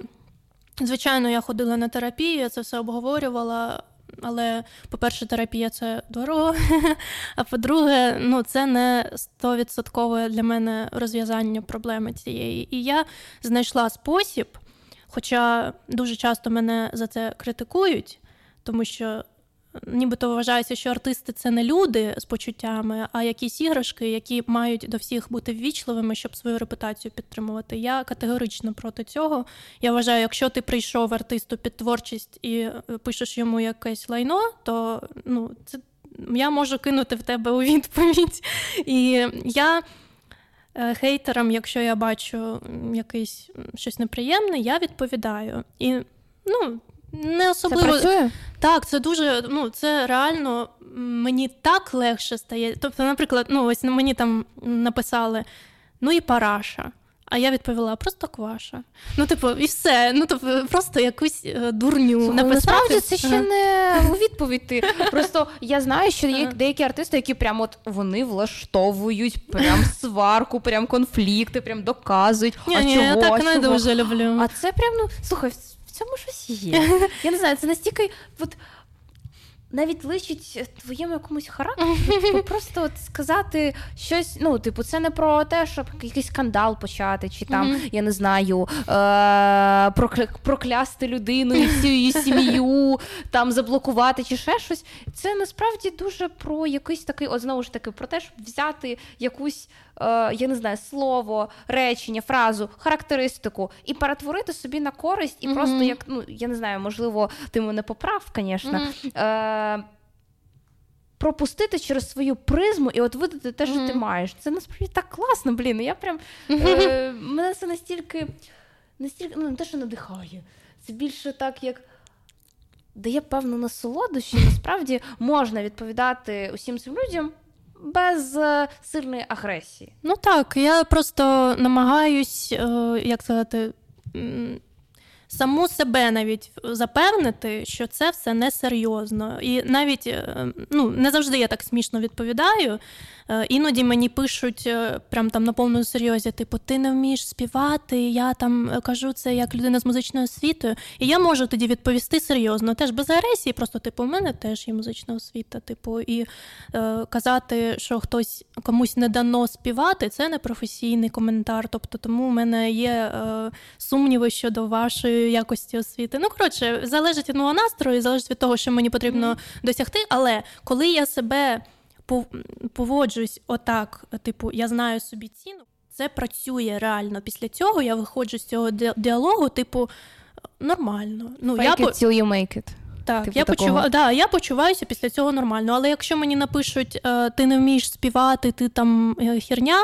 звичайно, я ходила на терапію, це все обговорювала. Але, по-перше, терапія це дорого. А по-друге, ну це не стовідсоткове для мене розв'язання проблеми цієї. І я знайшла спосіб, хоча дуже часто мене за це критикують, тому що нібито вважається, що артисти це не люди з почуттями, а якісь іграшки, які мають до всіх бути ввічливими, щоб свою репутацію підтримувати. Я категорично проти цього. Я вважаю, якщо ти прийшов артисту під творчість і е, пишеш йому якесь лайно, то ну це я можу кинути в тебе у відповідь. І я. Е, хейтерам, якщо я бачу якийсь щось неприємне, я відповідаю. І ну, не особливо Це працює? Так, це дуже ну це реально мені так легше стає. Тобто, наприклад, ну ось мені там написали ну і параша. А я відповіла просто кваша. Ну, типу, і все. Ну, тобто, просто якусь е, дурню Слухай, написати. Насправді це ще не у відповідь. Ти. Просто я знаю, що є деякі артисти, які прям от вони влаштовують прям сварку, прям конфлікти, прям доказують. Ні, а ні, чого, Я так чого? не дуже люблю. А це прям, ну слухай цьому щось є. Я не знаю, це настільки. От, навіть личить твоєму якомусь характеру, типу, просто от сказати щось. Ну, типу, це не про те, щоб якийсь скандал почати, чи там, mm-hmm. я не знаю, е- прокля- проклясти людину і всю її сім'ю, там заблокувати чи ще щось. Це насправді дуже про якийсь такий, от знову ж таки, про те, щоб взяти якусь я не знаю, слово, речення, фразу, характеристику і перетворити собі на користь, і mm-hmm. просто як ну я не знаю, можливо, ти мене поправ, звісно. Mm-hmm. Е- Пропустити через свою призму і от видати те, що mm-hmm. ти маєш. Це насправді так класно, блін. Я прям е, мене це настільки, настільки ну не те, що надихає. Це більше так, як дає певну насолоду, що насправді можна відповідати усім цим людям без е, сильної агресії. Ну так, я просто намагаюсь, е, як сказати, саму себе навіть запевнити, що це все несерйозно. І навіть е, ну, не завжди я так смішно відповідаю. Е, іноді мені пишуть е, прям там на повному серйозі, типу, ти не вмієш співати, я там кажу це як людина з музичною освітою. І я можу тоді відповісти серйозно, теж без агресії, просто типу, у мене теж є музична освіта. Типу, і е, казати, що хтось комусь не дано співати, це не професійний коментар. Тобто, тому в мене є е, сумніви щодо вашої якості освіти. Ну, коротше, залежить від мого настрою, залежить від того, що мені потрібно mm-hmm. досягти. Але коли я себе поводжусь отак, типу, я знаю собі ціну, це працює реально. Після цього я виходжу з цього діалогу, типу, нормально. Ну, Fake я it till you make it. Так, типу я почуваю, да, я почуваюся після цього нормально. Але якщо мені напишуть, е, ти не вмієш співати, ти там е, херня,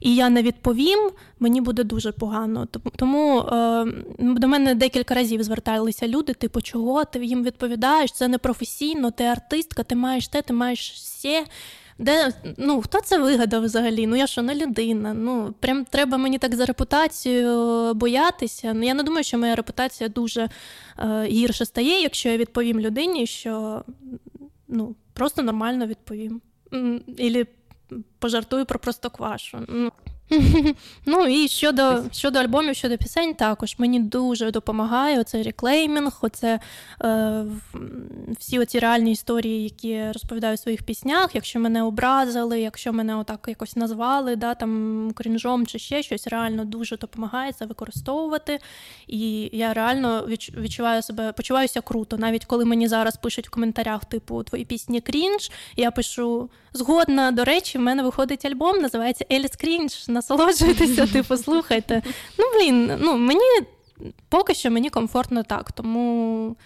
і я не відповім, мені буде дуже погано. Тому е, до мене декілька разів зверталися люди, типу, чого ти їм відповідаєш? Це не професійно, ти артистка, ти маєш те, ти маєш все. Де ну хто це вигадав взагалі? Ну я що не людина? Ну прям треба мені так за репутацію боятися. Ну я не думаю, що моя репутація дуже е, гірше стає, якщо я відповім людині, що ну просто нормально відповім. Ілі пожартую про простоквашу. Ну, Ну і щодо щодо альбомів, щодо пісень, також мені дуже допомагає оцей реклеймінг, оце е, всі оці реальні історії, які я розповідаю в своїх піснях. Якщо мене образили, якщо мене отак якось назвали, да, там крінжом чи ще щось, реально дуже допомагає це використовувати. І я реально відчуваю себе, почуваюся круто. Навіть коли мені зараз пишуть в коментарях, типу, твої пісні крінж, я пишу згодна. До речі, в мене виходить альбом, називається Еліс Крінж насолоджуйтеся, типу, слухайте. Ну, блін, ну мені поки що мені комфортно так, тому.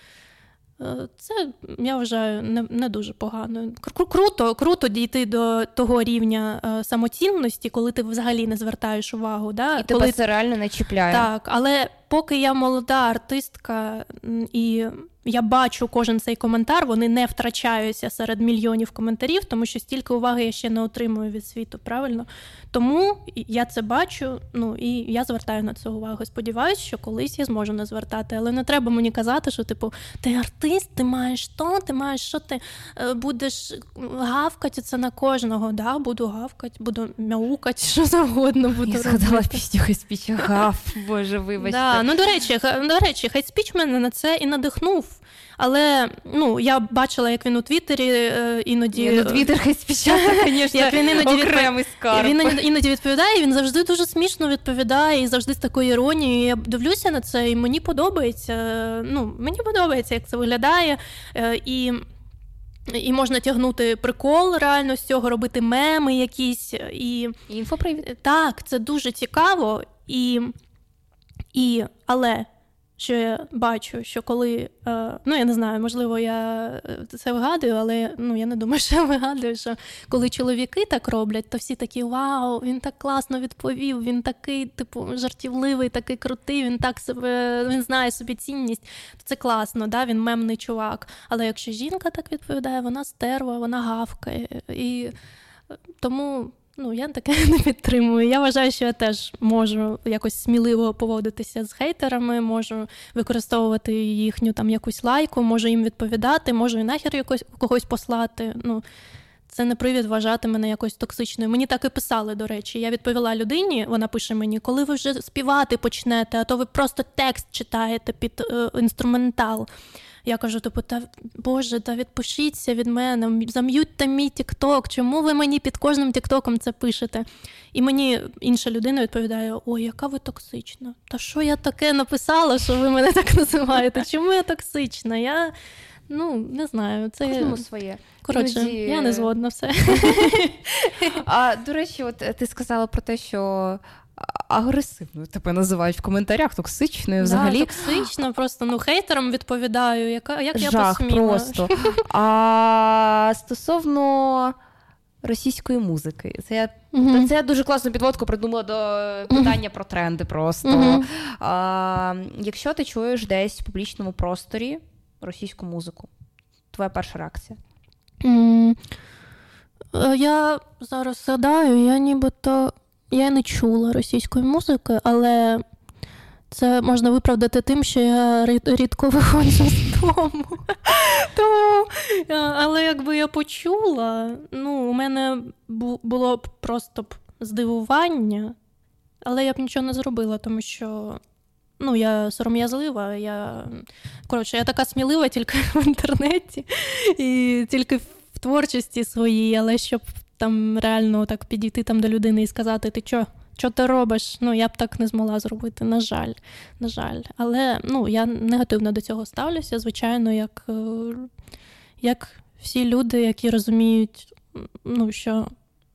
Е, це я вважаю не не дуже погано. Круто круто дійти до того рівня е, самоцінності, коли ти взагалі не звертаєш увагу. Да? І тебе коли... це реально не чіпляє. Так, але поки я молода артистка і я бачу кожен цей коментар, вони не втрачаються серед мільйонів коментарів, тому що стільки уваги я ще не отримую від світу, правильно? Тому я це бачу, ну і я звертаю на це увагу. Сподіваюсь, що колись я зможу не звертати, але не треба мені казати, що типу ти артист, ти маєш то, ти маєш що ти е, будеш гавкати це на кожного. Да, Буду гавкати, буду мяукати, що завгодно буду. Я згадала пісню Хейспіч гав, боже, вибачте. Да, Ну до речі, до речі, Хейспіч мене на це і надихнув. Але ну я бачила, як він у Твіттері е, іноді ну, Твіттер Хейспіча, як він іноді окремий скарб. Він іноді відповідає. Він завжди дуже смішно відповідає і завжди з такою іронією. Я дивлюся на це, і мені подобається. Ну мені подобається, як це виглядає. Е, і і можна тягнути прикол реально з цього, робити меми якісь. І... Інфопривід. Так, це дуже цікаво. І, і, Але що я бачу, що коли, е, ну я не знаю, можливо, я е, це вигадую, але ну я не думаю, що я вигадую, що коли чоловіки так роблять, то всі такі вау, він так класно відповів, він такий, типу, жартівливий, такий крутий, він так себе він знає собі цінність. То це класно, да? він мемний чувак. Але якщо жінка так відповідає, вона стерва, вона гавкає. І е, тому. Ну, я таке не підтримую. Я вважаю, що я теж можу якось сміливо поводитися з хейтерами, можу використовувати їхню там якусь лайку, можу їм відповідати, можу і нахер якось когось послати. Ну, це не привід вважати мене якось токсичною. Мені так і писали, до речі. Я відповіла людині, вона пише мені, коли ви вже співати почнете, а то ви просто текст читаєте під е, інструментал. Я кажу, типу, та Боже, та відпишіться від мене, зам'ютьте мій Тікток. Чому ви мені під кожним Тіктоком це пишете? І мені інша людина відповідає: Ой, яка ви токсична? Та що я таке написала, що ви мене так називаєте? Чому я токсична? Я ну не знаю, це Кожному своє. Коротше, Іноді... я не згодна все. А до речі, от ти сказала про те, що агресивною тебе називають в коментарях, токсичною взагалі. Да, Токсично, просто ну хейтерам відповідаю, яка як Жах я посміла. просто. А стосовно російської музики, це я uh це я дуже класну підводку придумала до питання uh про тренди. Просто uh А, якщо ти чуєш десь в публічному просторі російську музику, твоя перша реакція? Mm. Я зараз згадаю, я нібито я не чула російської музики, але це можна виправдати тим, що я рідко виходжу з дому. Тому, Але якби я почула, ну, у мене було б просто б здивування, але я б нічого не зробила, тому що. Ну, я сором'язлива, я коротше, я така смілива тільки в інтернеті і тільки в творчості своїй, але щоб там реально так підійти там до людини і сказати, ти що? Що ти робиш? Ну, я б так не змогла зробити, на жаль. на жаль. Але ну, я негативно до цього ставлюся, звичайно, як е, як всі люди, які розуміють, ну, що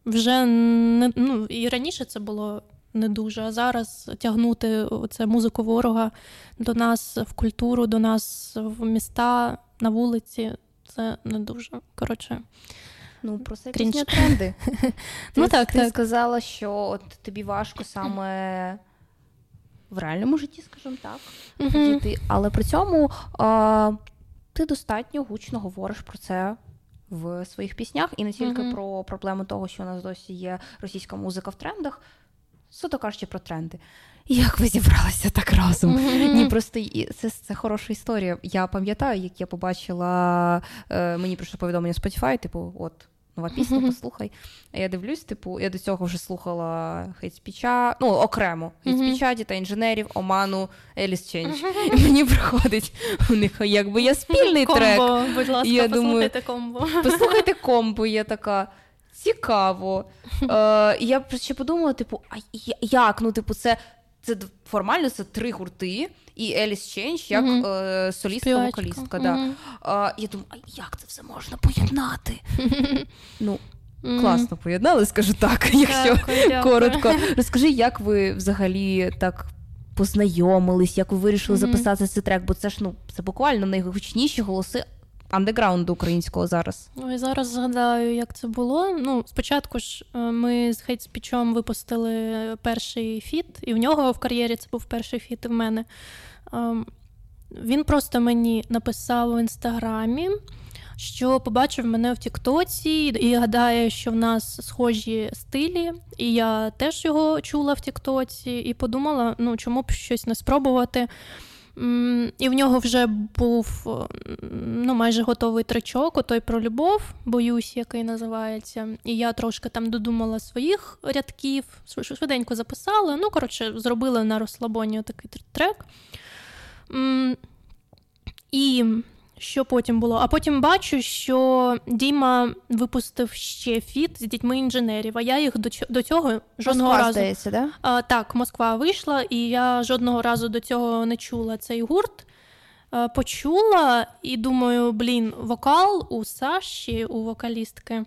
вже не ну, і раніше це було не дуже, а зараз тягнути оце музику ворога до нас в культуру, до нас в міста на вулиці це не дуже. Коротше. Ну, просто якісь тренди. Ну, так, Ти сказала, що от тобі важко саме в реальному житті, скажімо так, діти, але при цьому а, ти достатньо гучно говориш про це. В своїх піснях і не тільки uh-huh. про проблему того, що у нас досі є російська музика в трендах, суто кажучи про тренди. Як ви зібралися так разом? Mm-hmm. Ні, просто це це хороша історія. Я пам'ятаю, як я побачила, е, мені прийшло повідомлення Spotify, типу, от нова пісня, послухай. А я дивлюсь, типу, я до цього вже слухала хейтспіча, ну, окремо хейтспіча, дітей інженерів, Оману, Еліс Ченч. І мені приходить у них, якби я спільний комбо, трек. Будь ласка, я послухайте думаю, комбо. Послухайте комбо, я така. Цікаво. Е, Я ще подумала, типу, а як? Ну, типу, це це формально це три гурти, і Еліс Ченч як mm-hmm. е, солістка-вокалістка. Да. Mm-hmm. А, Я думаю, а як це все можна поєднати? Ну, класно поєднали, скажу так, якщо дякую, коротко. Розкажи, як ви взагалі так. Познайомились, як ви вирішили mm-hmm. записати цей трек, бо це ж ну це буквально найгучніші голоси андеграунду українського зараз? Ну і зараз згадаю, як це було. Ну, спочатку ж е, ми з Хейтспічом випустили перший фіт, і в нього в кар'єрі це був перший фіт і в мене. Ем, він просто мені написав в інстаграмі. Що побачив мене в Тіктоці, і гадає, що в нас схожі стилі, і я теж його чула в Тіктоці, і подумала, ну чому б щось не спробувати. І в нього вже був ну, майже готовий тричок, той про любов, боюсь, який називається. І я трошки там додумала своїх рядків, швиденько записала. Ну, коротше, зробила на розслабоні такий трек. І що потім було? А потім бачу, що Діма випустив ще фіт з дітьми інженерів, а я їх до до цього жодного Москва, разу здається, да? А, Так, Москва вийшла, і я жодного разу до цього не чула цей гурт. А, почула і думаю, блін, вокал у Саші, у вокалістки.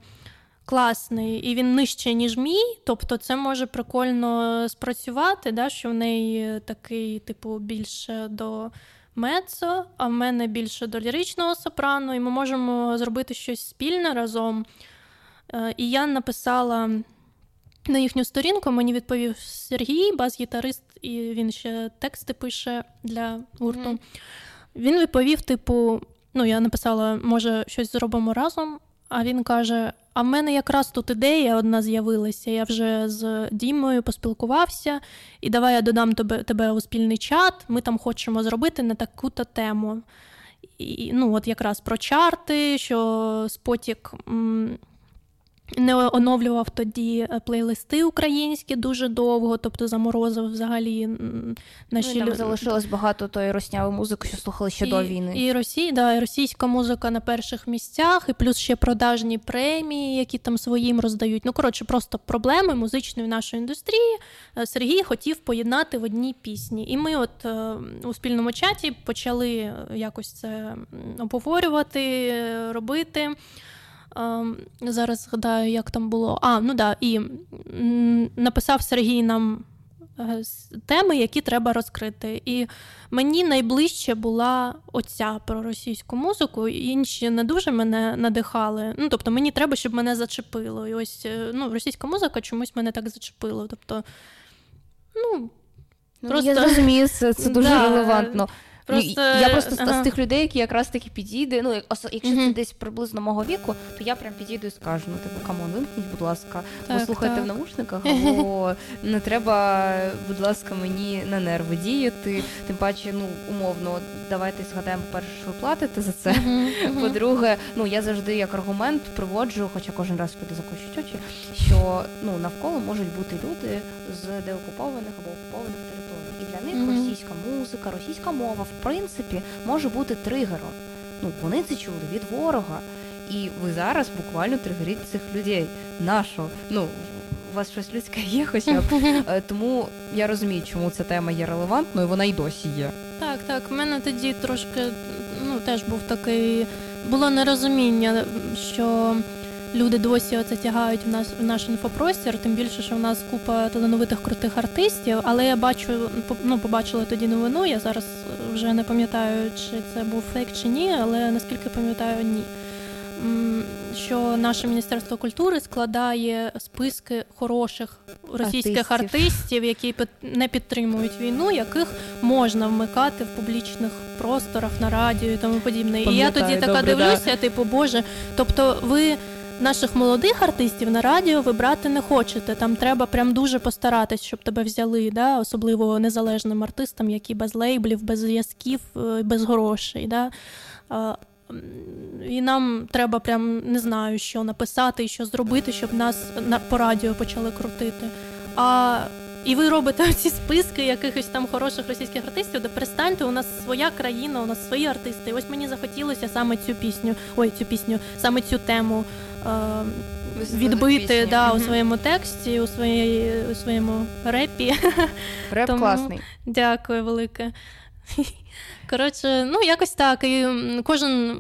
Класний, і він нижче, ніж мій, тобто це може прикольно спрацювати, да, що в неї такий, типу, більше до мецо, а в мене більше до ліричного сопрано, і ми можемо зробити щось спільне разом. Е, і я написала на їхню сторінку, мені відповів Сергій, бас-гітарист, і він ще тексти пише для гурту. Mm-hmm. Він відповів: типу, ну, я написала, може, щось зробимо разом. А він каже: а в мене якраз тут ідея одна з'явилася. Я вже з Дімою поспілкувався, і давай я додам тебе тебе у спільний чат. Ми там хочемо зробити на таку-то тему. І, Ну, от якраз про чарти, що Спотік м- не оновлював тоді е, плейлисти українські дуже довго, тобто заморозив взагалі наші ну, там залишилось багато тої роснявої музики, що слухали ще і, до війни. І Росії, да, і російська музика на перших місцях, і плюс ще продажні премії, які там своїм роздають. Ну коротше, просто проблеми музичної нашої індустрії. Е, Сергій хотів поєднати в одній пісні. І ми, от е, у спільному чаті, почали якось це обговорювати, робити. Ем, зараз згадаю, як там було. А, ну да, і написав Сергій нам е, теми, які треба розкрити. І мені найближче була оця про російську музику, інші не дуже мене надихали. Ну, тобто, мені треба, щоб мене зачепило. І ось е, ну, російська музика чомусь мене так зачепило. Тобто, ну. Ну, просто... Я розумію, це це дуже да. релевантно. Просто... Я просто ага. з тих людей, які якраз таки підійде. Ну, якщо mm-hmm. це десь приблизно мого віку, то я прям підійду і скажу: ну, типу, камон, вимкніть, будь ласка, так, слухайте так. в наушниках, або не треба, будь ласка, мені на нерви діяти. Тим паче, ну, умовно, давайте згадаємо, по-перше, що ви платите за це. Mm-hmm. По-друге, ну я завжди як аргумент приводжу, хоча кожен раз люди закочуть очі, що ну навколо можуть бути люди з деокупованих або окупованих територій для них mm-hmm. російська музика, російська мова, в принципі, може бути тригером. Ну, вони це чули від ворога. І ви зараз буквально тригерите цих людей. Нашо? Ну, у вас щось людське є, хоча б. Е, тому я розумію, чому ця тема є релевантною, вона й досі є. Так, так. У мене тоді трошки ну, теж був такий. Було нерозуміння, що люди досі оце тягають в нас в наш інфопростір, тим більше, що в нас купа талановитих крутих артистів. Але я бачу, ну побачила тоді новину. Я зараз вже не пам'ятаю, чи це був фейк чи ні, але наскільки пам'ятаю, ні. Що наше міністерство культури складає списки хороших російських артистів, артистів які не підтримують війну, яких можна вмикати в публічних просторах на радіо і тому подібне. Пам'ятаю, і я тоді така добре, дивлюся, да. типу, Боже, тобто ви наших молодих артистів на радіо ви брати не хочете. Там треба прям дуже постаратись, щоб тебе взяли, да? особливо незалежним артистам, які без лейблів, без зв'язків, е, без грошей. Да? І нам треба прям не знаю, що написати і що зробити, щоб нас на по радіо почали крутити. А і ви робите ці списки якихось там хороших російських артистів, де перестаньте, у нас своя країна, у нас свої артисти. І ось мені захотілося саме цю пісню, ой, цю пісню, саме цю тему відбити да, у своєму тексті, у своїй, у своєму репі. Реп Тому, класний. Дякую, велике. Коротше, ну якось так. І Кожен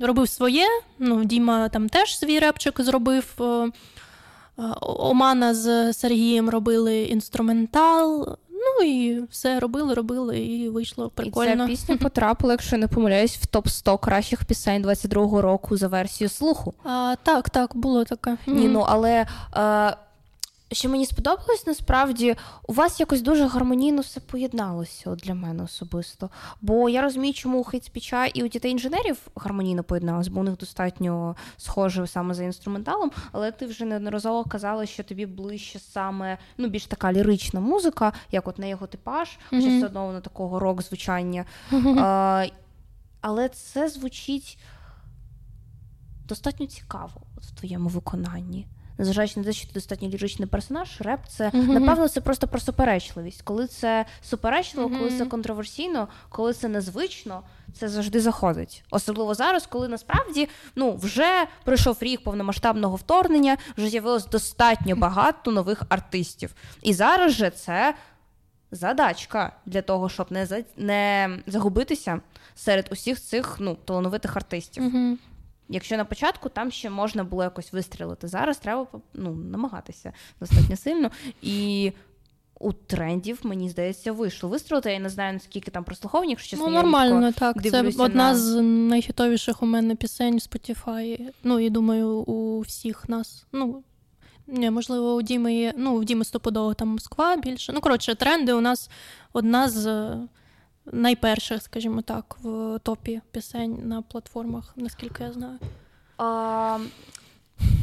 робив своє. Ну, Діма там теж свій репчик зробив. Омана з Сергієм робили інструментал. Ну, і все робили, робили, і вийшло прикольно. І ця пісня потрапила, якщо не помиляюсь, в топ 100 кращих пісень 22-го року за версією слуху. А, Так, так, було таке. Ні, ну але. Е, що мені сподобалось, насправді у вас якось дуже гармонійно все поєдналося для мене особисто. Бо я розумію, чому у хейтспіча і у дітей інженерів гармонійно поєдналось, бо у них достатньо схоже саме за інструменталом. Але ти вже неодноразово казала, що тобі ближче саме ну більш така лірична музика, як от на його типаж, хоча mm-hmm. все одно воно такого рок-звучання. Mm-hmm. А, але це звучить достатньо цікаво от в твоєму виконанні незважаючи на те, що ти достатньо ліричний персонаж, реп це mm-hmm. напевно це просто про суперечливість. Коли це суперечливо, mm-hmm. коли це контроверсійно, коли це незвично, це завжди заходить. Особливо зараз, коли насправді ну вже пройшов рік повномасштабного вторгнення, вже з'явилось достатньо багато нових артистів. І зараз же це. Задачка для того, щоб не за не загубитися серед усіх цих ну талановитих артистів. Uh-huh. Якщо на початку там ще можна було якось вистрілити, зараз треба ну, намагатися достатньо сильно. І у трендів, мені здається, вийшло вистрілити. Я не знаю, наскільки там прослуховані, якщо чесно, Ну, нормально, так. Це одна з найхітовіших у мене пісень в Spotify. Ну, і думаю, у всіх нас. Ну, не, можливо, у Діми є. Ну, у Діми стопудово там Москва більше. Ну, коротше, тренди у нас одна з найперших, скажімо так, в топі пісень на платформах, наскільки я знаю. А,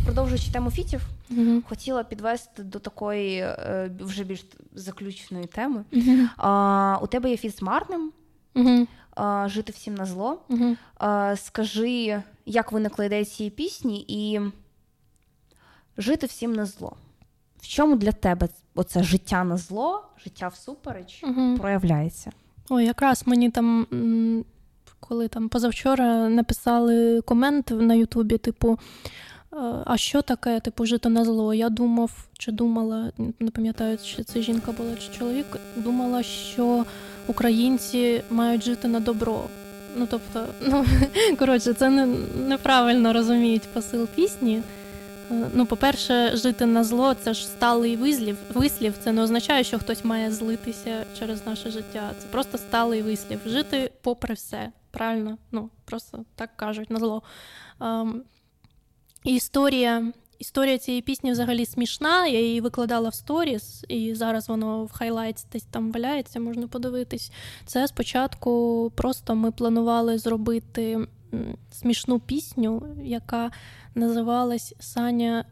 Продовжуючи тему фітів, mm хотіла підвести до такої е, вже більш заключеної теми. mm А, У тебе є фіт з Марним. mm А, Жити всім на зло. А, Скажи, як виникла ідея цієї пісні, і жити всім на зло. В чому для тебе оце життя на зло, життя всупереч проявляється? Ой, якраз мені там, коли там позавчора написали комент на Ютубі, типу, «Е, а що таке, типу, жити на зло? Я думав, чи думала, не пам'ятаю, чи це жінка була, чи чоловік, думала, що українці мають жити на добро. Ну, тобто, ну, коротше, це не, неправильно розуміють посил пісні. Ну, по-перше, жити на зло це ж сталий вислів. Вислів це не означає, що хтось має злитися через наше життя. Це просто сталий вислів. Жити попри все. Правильно? Ну, просто так кажуть на зло. Ем, історія. Історія цієї пісні взагалі смішна. Я її викладала в сторіс, і зараз воно в хайлайтс десь там валяється, можна подивитись. Це спочатку просто ми планували зробити смішну пісню, яка називалась Саня.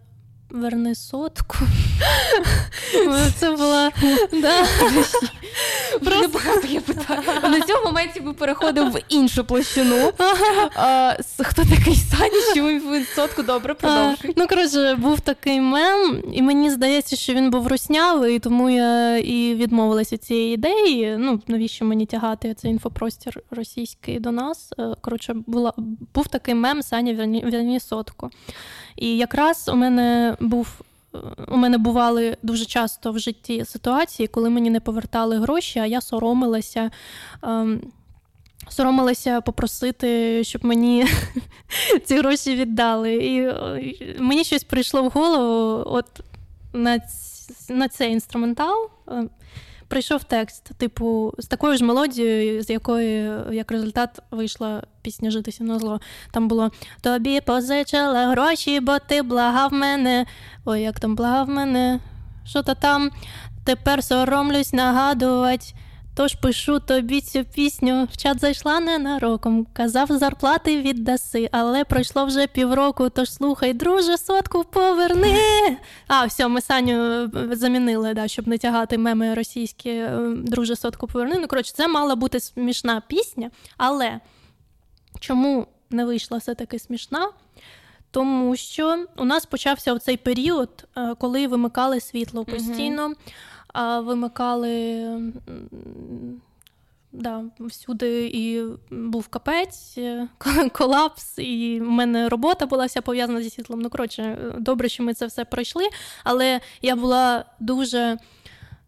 Верни сотку. Це була да. Просто багато є питань. На цьому моменті ми переходимо в іншу площину. А, Хто такий Саня? Чому він сотку добре продовжує? Ну, коротше, був такий мем, і мені здається, що він був руснявий, тому я і відмовилася від цієї ідеї. Ну, навіщо мені тягати цей інфопростір російський до нас? Е, коротше, була, був такий мем Саня верні сотку. І якраз у мене був. У мене бували дуже часто в житті ситуації, коли мені не повертали гроші, а я соромилася. Ем, соромилася попросити, щоб мені ці гроші віддали. І мені щось прийшло в голову от на на цей інструментал. Прийшов текст, типу, з такою ж мелодією, з якої, як результат, вийшла пісня Житися на зло. Там було Тобі позичила гроші, бо ти благав мене. Ой, як там благав мене? Що то там? Тепер соромлюсь нагадувати. Тож пишу тобі цю пісню. В чат зайшла ненароком. Казав, зарплати віддаси, але пройшло вже півроку. Тож слухай, друже, сотку поверни. А, все, ми Саню е, замінили, да, щоб не тягати меми російські. Е, друже, сотку поверни. Ну, коротше, це мала бути смішна пісня, але чому не вийшла все-таки смішна? Тому що у нас почався цей період, е, коли вимикали світло постійно. Вимикали да, всюди і був капець, е, колапс, і в мене робота була вся пов'язана зі світлом. Ну, коротше, добре, що ми це все пройшли, але я була дуже,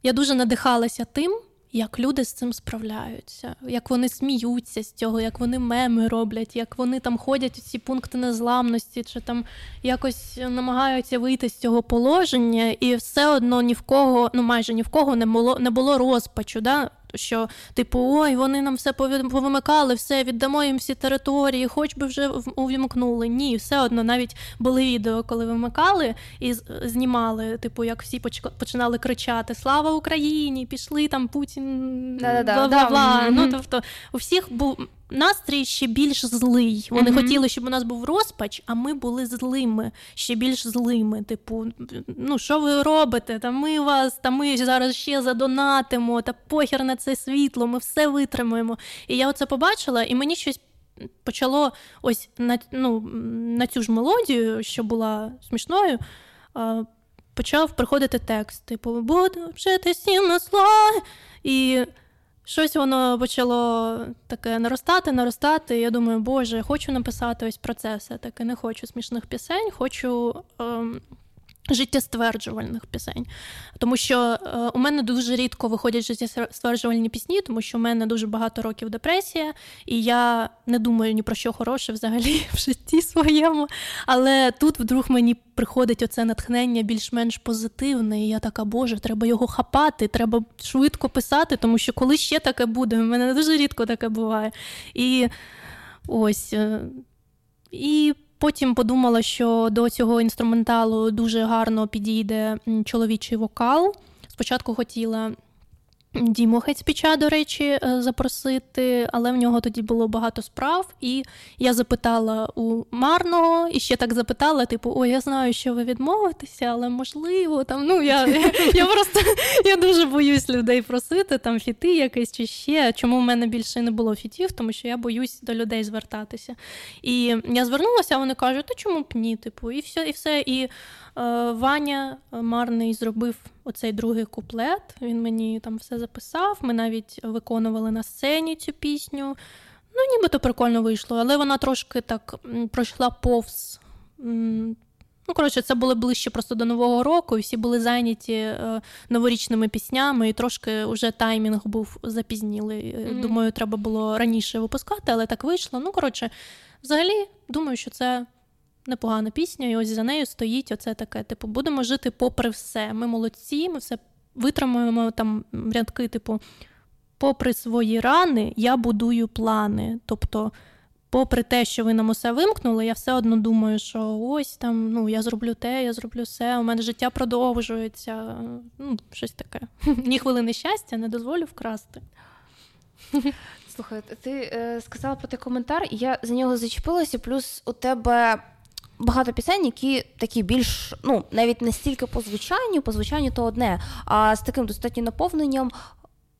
я дуже надихалася тим. як люди з цим справляються, як вони сміються з цього, як вони меми роблять, як вони там ходять у ці пункти незламності, чи там якось намагаються вийти з цього положення, і все одно ні в кого, ну майже ні в кого не було не було розпачу. Да? Що, типу, ой, вони нам все повимикали, все, віддамо їм всі території, хоч би вже увімкнули. Ні, все одно навіть були відео, коли вимикали і знімали, типу, як всі починали кричати Слава Україні! Пішли там Путін, бла-бла-бла. Ну, тобто, у всіх був настрій ще більш злий. Вони mm-hmm. хотіли, щоб у нас був розпач, а ми були злими, ще більш злими. Типу, ну що ви робите? Та ми вас, та ми зараз ще задонатимо, та похер на це світло, ми все витримаємо. І я оце побачила, і мені щось. Почало ось на ну, на цю ж мелодію, що була смішною, почав приходити текст: типу, буду жити всім на зло. І Щось воно почало таке наростати, наростати. я думаю, боже, хочу написати ось про це все-таки. Не хочу смішних пісень, хочу ем, життєстверджувальних пісень. Тому що е, у мене дуже рідко виходять життєстверджувальні пісні, тому що у мене дуже багато років депресія, і я не думаю ні про що хороше взагалі в житті своєму. Але тут вдруг мені приходить оце натхнення більш-менш позитивне, і я така, боже, треба його хапати, треба швидко писати, тому що коли ще таке буде, у мене дуже рідко таке буває. І ось. Е, і Потім подумала, що до цього інструменталу дуже гарно підійде чоловічий вокал. Спочатку хотіла Діму Хецпіча, до речі, е, запросити, але в нього тоді було багато справ. І я запитала у Марного, і ще так запитала: типу, ой, я знаю, що ви відмовитеся, але можливо, там ну я я просто я дуже боюсь людей просити, там фіти якісь чи ще. Чому в мене більше не було фітів, тому що я боюсь до людей звертатися. І я звернулася, вони кажуть, та чому б ні? Типу, і все, і все. І Е, Ваня Марний зробив оцей другий куплет. Він мені там все записав. Ми навіть виконували на сцені цю пісню. Ну, нібито прикольно вийшло, але вона трошки так пройшла повз. Ну, коротше, це було ближче просто до Нового року, і всі були зайняті е, новорічними піснями, і трошки вже таймінг був запізнілий. Mm-hmm. Думаю, треба було раніше випускати, але так вийшло. Ну, коротше, взагалі, думаю, що це непогана пісня, і ось за нею стоїть оце таке: типу, будемо жити попри все. Ми молодці, ми все витримуємо там рядки, типу, попри свої рани, я будую плани. Тобто, попри те, що ви нам усе вимкнули, я все одно думаю, що ось там ну, я зроблю те, я зроблю все, у мене життя продовжується. Ну, Щось таке. Ні хвилини щастя, не дозволю вкрасти. Слухай, ти е, сказала про той коментар, і я за нього зачепилася, плюс у тебе багато пісень, які такі більш, ну, навіть не стільки по звучанню, по звучанню то одне, а з таким достатньо наповненням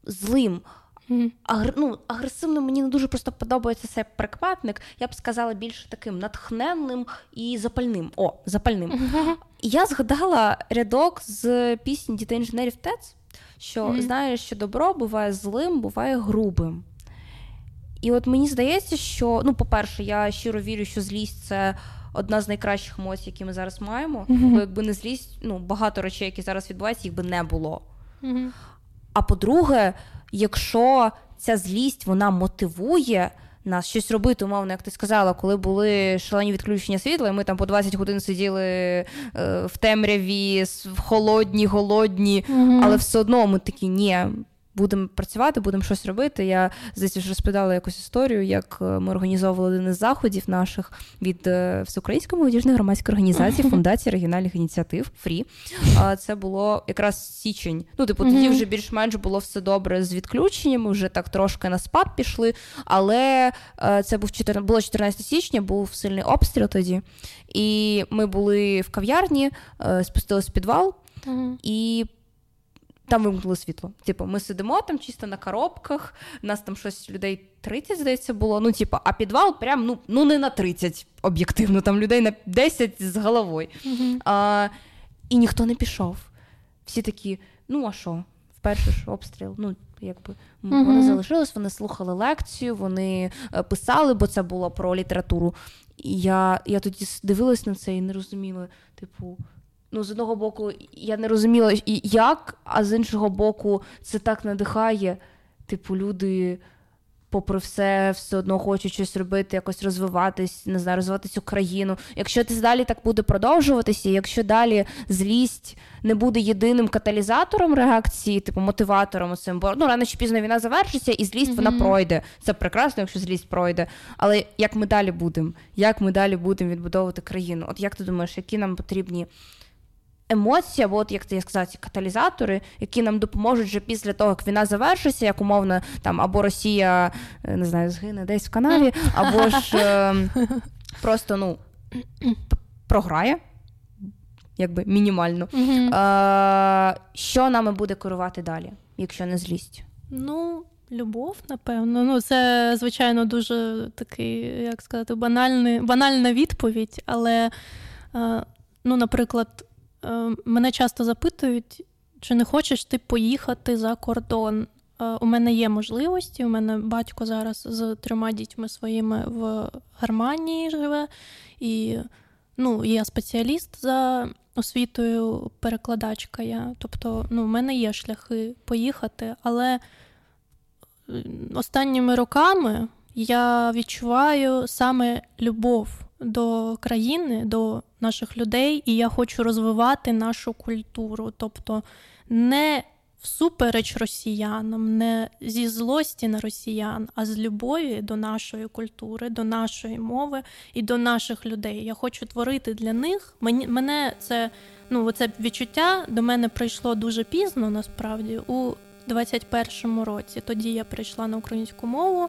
злим. Mm-hmm. Агр, ну, Агресивним мені не дуже просто подобається цей прикметник. Я б сказала більш таким натхненним і запальним. О, запальним. Mm-hmm. Я згадала рядок з пісні дітей інженерів ТЕЦ, що mm-hmm. знаєш, що добро буває злим, буває грубим. І от мені здається, що, ну, по-перше, я щиро вірю, що злість це одна з найкращих емоцій, які ми зараз маємо. Mm-hmm. Бо якби не злість, ну багато речей, які зараз відбуваються, їх би не було. Mm-hmm. А по-друге, якщо ця злість вона мотивує. Нас щось робити, умовно, як ти сказала, коли були шалені відключення світла, і ми там по 20 годин сиділи е, в темряві, в холодні, голодні, mm-hmm. але все одно ми такі, ні, будемо працювати, будемо щось робити. Я здається, вже розповідала якусь історію, як е, ми організовували один із заходів наших від е, Всеукраїнської молодіжної громадської організації фундації регіональних ініціатив Фрі. Це було якраз січень. Ну, типу, тоді вже більш-менш було все добре з відключеннями, вже так трошки на спад пішли. Але е, це був 14, було 14 січня, був сильний обстріл тоді. І ми були в кав'ярні, спустились в підвал. Uh-huh. І там вимкнули світло. Типу, ми сидимо там чисто на коробках, нас там щось людей 30, здається, було. Ну, типу, а підвал прям ну, ну не на 30 об'єктивно, там людей на 10 з головою. Uh-huh. А, І ніхто не пішов. Всі такі, ну а що? Вперше ж обстріл. Ну, якби uh-huh. Вони залишились, вони слухали лекцію, вони е, писали, бо це було про літературу. І я я тоді дивилась на це і не розуміла, типу ну, з одного боку, я не розуміла, як, а з іншого боку, це так надихає. Типу, люди попри все, все одно хочуть щось робити, якось розвиватись, не знаю, розвивати цю країну. Якщо це далі так буде продовжуватися, якщо далі злість не буде єдиним каталізатором реакції, типу мотиватором цим, бо ну рано чи пізно війна завершиться, і злість mm-hmm. вона пройде. Це прекрасно, якщо злість пройде. Але як ми далі будемо? Як ми далі будемо відбудовувати країну? От як ти думаєш, які нам потрібні? Емоції, або от як ти сказав, ці каталізатори, які нам допоможуть вже після того, як війна завершиться, як умовно там або Росія е, не знаю, згине десь в канаві, або ж е, просто ну, програє. Якби мінімально. Mm-hmm. Е, Що нами буде керувати далі, якщо не злість? Ну, любов, напевно. Ну, це, звичайно, дуже такий, як сказати, банальний, банальна відповідь, але, ну, наприклад, мене часто запитують, чи не хочеш ти поїхати за кордон. Е, у мене є можливості. У мене батько зараз з трьома дітьми своїми в Германії живе, і ну, я спеціаліст за освітою, перекладачка. я. Тобто, ну, у мене є шляхи поїхати, але останніми роками я відчуваю саме любов до країни, до наших людей, і я хочу розвивати нашу культуру. Тобто не всупереч росіянам, не зі злості на росіян, а з любові до нашої культури, до нашої мови і до наших людей. Я хочу творити для них. Мені мене це ну, це відчуття до мене прийшло дуже пізно, насправді, у 21-му році. Тоді я прийшла на українську мову.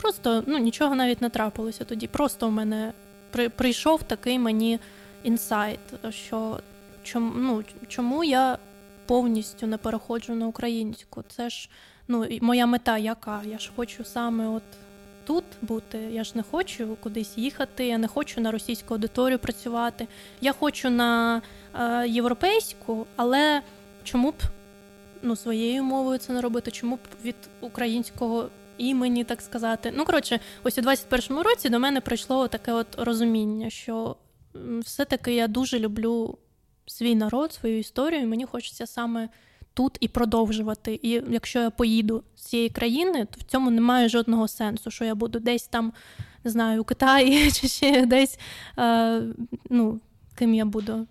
Просто ну нічого навіть не трапилося тоді. Просто у мене прийшов такий мені інсайт, що чому, ну, чому я повністю не переходжу на українську. Це ж ну, моя мета яка? Я ж хочу саме от тут бути. Я ж не хочу кудись їхати, я не хочу на російську аудиторію працювати. Я хочу на е, європейську, але чому б ну, своєю мовою це не робити? Чому б від українського імені, так сказати. Ну, коротше, ось у 21-му році до мене прийшло таке от розуміння, що все-таки я дуже люблю свій народ, свою історію, і мені хочеться саме тут і продовжувати. І якщо я поїду з цієї країни, то в цьому немає жодного сенсу, що я буду десь там, не знаю, у Китаї чи ще десь. Е, ну, Ким я буду.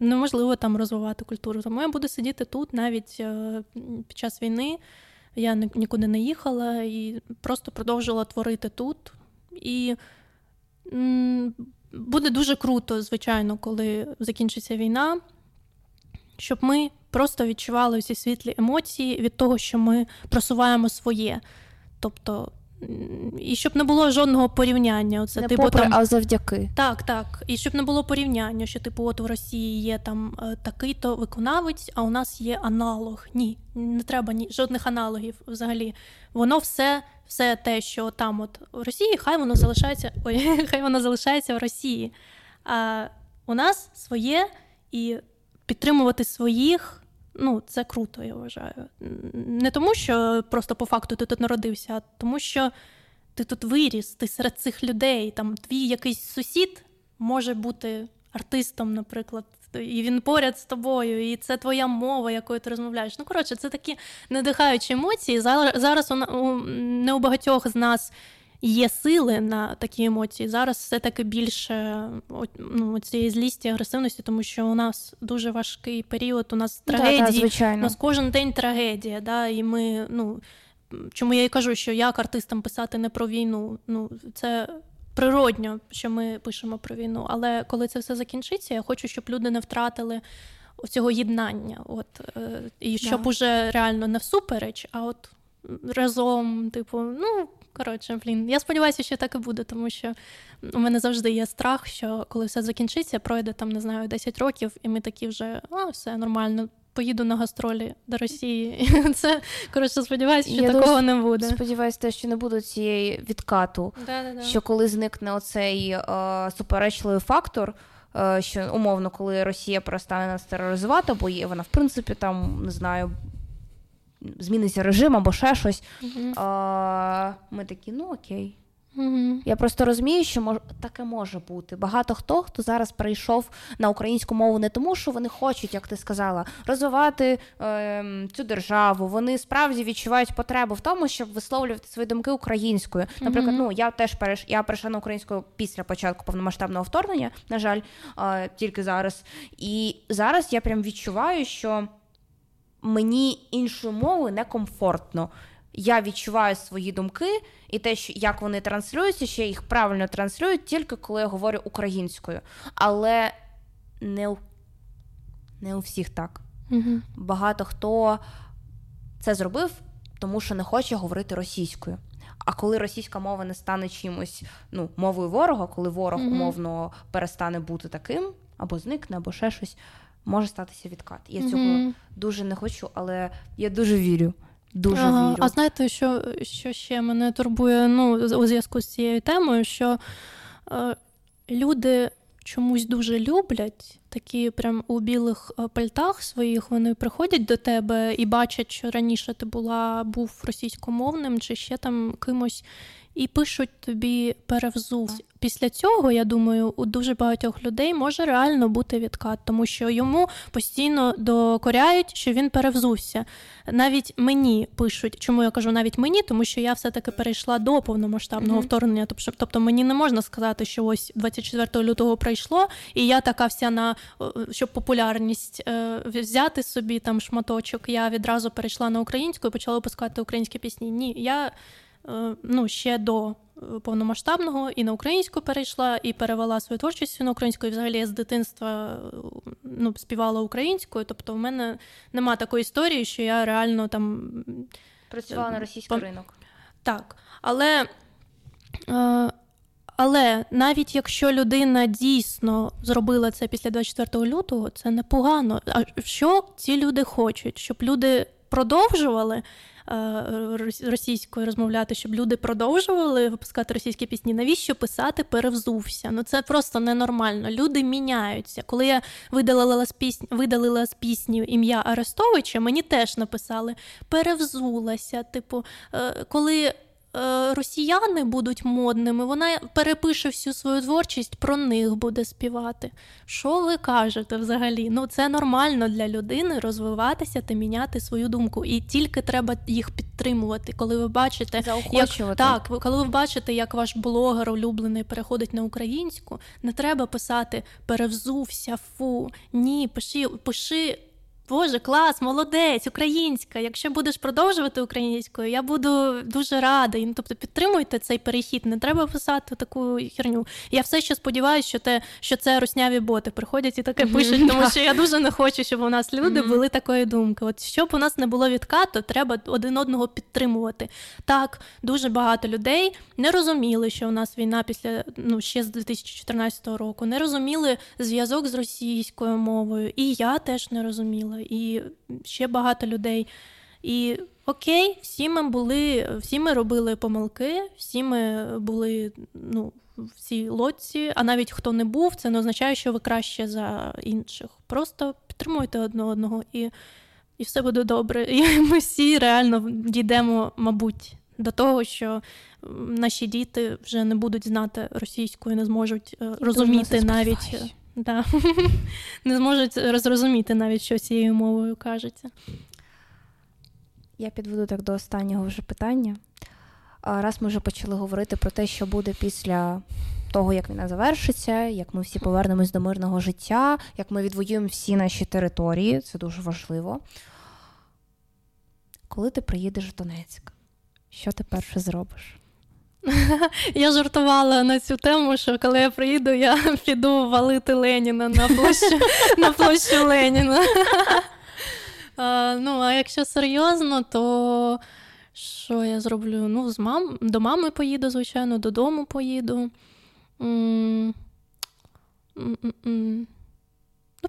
Неможливо там розвивати культуру. Тому я буду сидіти тут навіть е, під час війни. Я нікуди не їхала і просто продовжила творити тут. І буде дуже круто, звичайно, коли закінчиться війна, щоб ми просто відчували всі світлі емоції від того, що ми просуваємо своє. Тобто і щоб не було жодного порівняння. Оце, не типу, попри, там... а завдяки. Так, так. І щоб не було порівняння, що типу, от в Росії є там е, такий-то виконавець, а у нас є аналог. Ні, не треба ні жодних аналогів взагалі. Воно все, все те, що там от в Росії, хай воно залишається. Ой, хай воно залишається в Росії. А у нас своє і підтримувати своїх ну, це круто, я вважаю. Не тому, що просто по факту ти тут народився, а тому, що ти тут виріс, ти серед цих людей. Там твій якийсь сусід може бути артистом, наприклад, і він поряд з тобою, і це твоя мова, якою ти розмовляєш. Ну, коротше, це такі надихаючі емоції. Зараз у не у багатьох з нас є сили на такі емоції. Зараз все-таки більше ну, цієї злісті, агресивності, тому що у нас дуже важкий період, у нас трагедії. Да, у нас кожен день трагедія. Да, І ми, ну, чому я і кажу, що як артистам писати не про війну? Ну, це. Природньо, що ми пишемо про війну, але коли це все закінчиться, я хочу, щоб люди не втратили цього єднання. От е, і щоб да. уже реально не всупереч, а от разом, типу, ну Коротше, блін, я сподіваюся, що так і буде, тому що у мене завжди є страх, що коли все закінчиться, пройде там, не знаю, 10 років, і ми такі вже а, все нормально. Поїду на гастролі до Росії. Це коротше, сподіваюся, що я такого не буде. Сподіваюся, що не буде цієї відкату. Да-да-да. Що коли зникне оцей е, суперечливий фактор, е, що умовно, коли Росія перестане нас тероризувати, бо є вона в принципі там не знаю зміниться режим або ще щось. Uh-huh. А, Ми такі, ну окей. Угу. Я просто розумію, що мож... таке може бути. Багато хто, хто зараз перейшов на українську мову не тому, що вони хочуть, як ти сказала, розвивати е, цю державу. Вони справді відчувають потребу в тому, щоб висловлювати свої думки українською. Наприклад, угу. ну я теж переш... я перейшла на українську після початку повномасштабного вторгнення, на жаль, е, тільки зараз. І зараз я прям відчуваю, що мені іншою мовою некомфортно я відчуваю свої думки і те, що як вони транслюються, що я їх правильно транслюю, тільки коли я говорю українською. Але не у, не у всіх так. Угу. Багато хто це зробив, тому що не хоче говорити російською. А коли російська мова не стане чимось ну, мовою ворога, коли ворог mm умовно перестане бути таким, або зникне, або ще щось, може статися відкат. Я mm цього дуже не хочу, але я дуже вірю. Дуже ага. вірю. А знаєте, що що ще мене турбує ну, у зв'язку з цією темою, що е, люди чомусь дуже люблять такі прям у білих е, пальтах своїх, вони приходять до тебе і бачать, що раніше ти була був російськомовним чи ще там кимось, і пишуть тобі перевзув. Після цього, я думаю, у дуже багатьох людей може реально бути відкат, тому що йому постійно докоряють, що він перевзувся. Навіть мені пишуть, чому я кажу навіть мені, тому що я все-таки перейшла до повномасштабного mm-hmm. вторгнення. Тобто, тобто мені не можна сказати, що ось 24 лютого пройшло, і я така вся на щоб популярність е, взяти собі там шматочок. Я відразу перейшла на українську і почала випускати українські пісні. Ні, я ну ще до повномасштабного і на українську перейшла, і перевела свою творчість на українську. І взагалі я з дитинства ну, співала українською. Тобто, в мене нема такої історії, що я реально там працювала на російський ринок. Так, але. Е, але навіть якщо людина дійсно зробила це після 24 лютого, це непогано. А що ці люди хочуть? Щоб люди продовжували Е, російською розмовляти, щоб люди продовжували випускати російські пісні. Навіщо писати перевзувся? Ну це просто ненормально. Люди міняються. Коли я видалила з пісні, видалила з пісні ім'я Арестовича, мені теж написали перевзулася. Типу, е, коли Е, росіяни будуть модними, вона перепише всю свою творчість, про них буде співати. Що ви кажете взагалі? Ну це нормально для людини розвиватися та міняти свою думку. І тільки треба їх підтримувати, коли ви бачите, як так, коли ви бачите, як ваш блогер улюблений переходить на українську, не треба писати перевзувся, фу, ні, пиши, пиши. Боже, клас, молодець, українська. Якщо будеш продовжувати українською, я буду дуже рада. Ну, тобто підтримуйте цей перехід. Не треба писати таку херню. Я все ще сподіваюся, що те, що це русняві боти приходять і таке пишуть, тому що я дуже не хочу, щоб у нас люди були такої думки. От щоб у нас не було відкату, треба один одного підтримувати. Так, дуже багато людей не розуміли, що у нас війна після ну ще з 2014 року, не розуміли зв'язок з російською мовою, і я теж не розуміла і ще багато людей. І окей, всі ми були, всі ми робили помилки, всі ми були ну, в цій лодці, а навіть хто не був, це не означає, що ви краще за інших. Просто підтримуйте одне одного і і все буде добре. І ми всі реально дійдемо, мабуть, до того, що наші діти вже не будуть знати російську і не зможуть е, розуміти навіть. Да. Не зможуть зрозуміти навіть, що цією мовою кажеться. Я підведу так до останнього вже питання. Раз ми вже почали говорити про те, що буде після того, як війна завершиться, як ми всі повернемось до мирного життя, як ми відвоюємо всі наші території, це дуже важливо. Коли ти приїдеш в Донецьк, що ти перше зробиш? Я жартувала на цю тему, що коли я приїду, я піду валити Леніна на площу на площу Леніна. Ну, а якщо серйозно, то що я зроблю? Ну, з мам... До мами поїду, звичайно, додому поїду. Ну,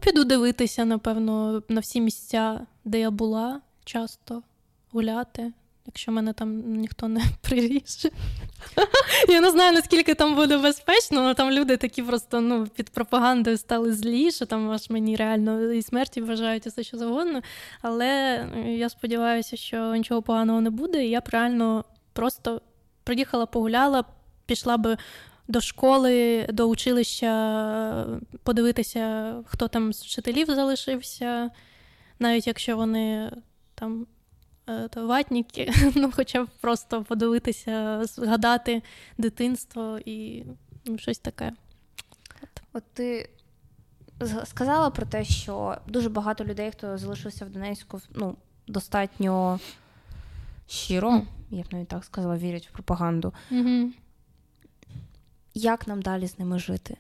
піду дивитися, напевно, на всі місця, де я була часто гуляти якщо мене там ніхто не приріже. Я не знаю, наскільки там буде безпечно, але там люди такі просто ну, під пропагандою стали злі, що там аж мені реально і смерті вважають і все що завгодно. Але я сподіваюся, що нічого поганого не буде, і я б реально просто приїхала, погуляла. пішла би до школи, до училища, подивитися, хто там з вчителів залишився, навіть якщо вони там е, ватніки, ну хоча б просто подивитися, згадати дитинство і ну, щось таке. От. От ти сказала про те, що дуже багато людей, хто залишився в Донецьку, ну, достатньо щиро, я б навіть так сказала, вірять в пропаганду. Угу. Як нам далі з ними жити?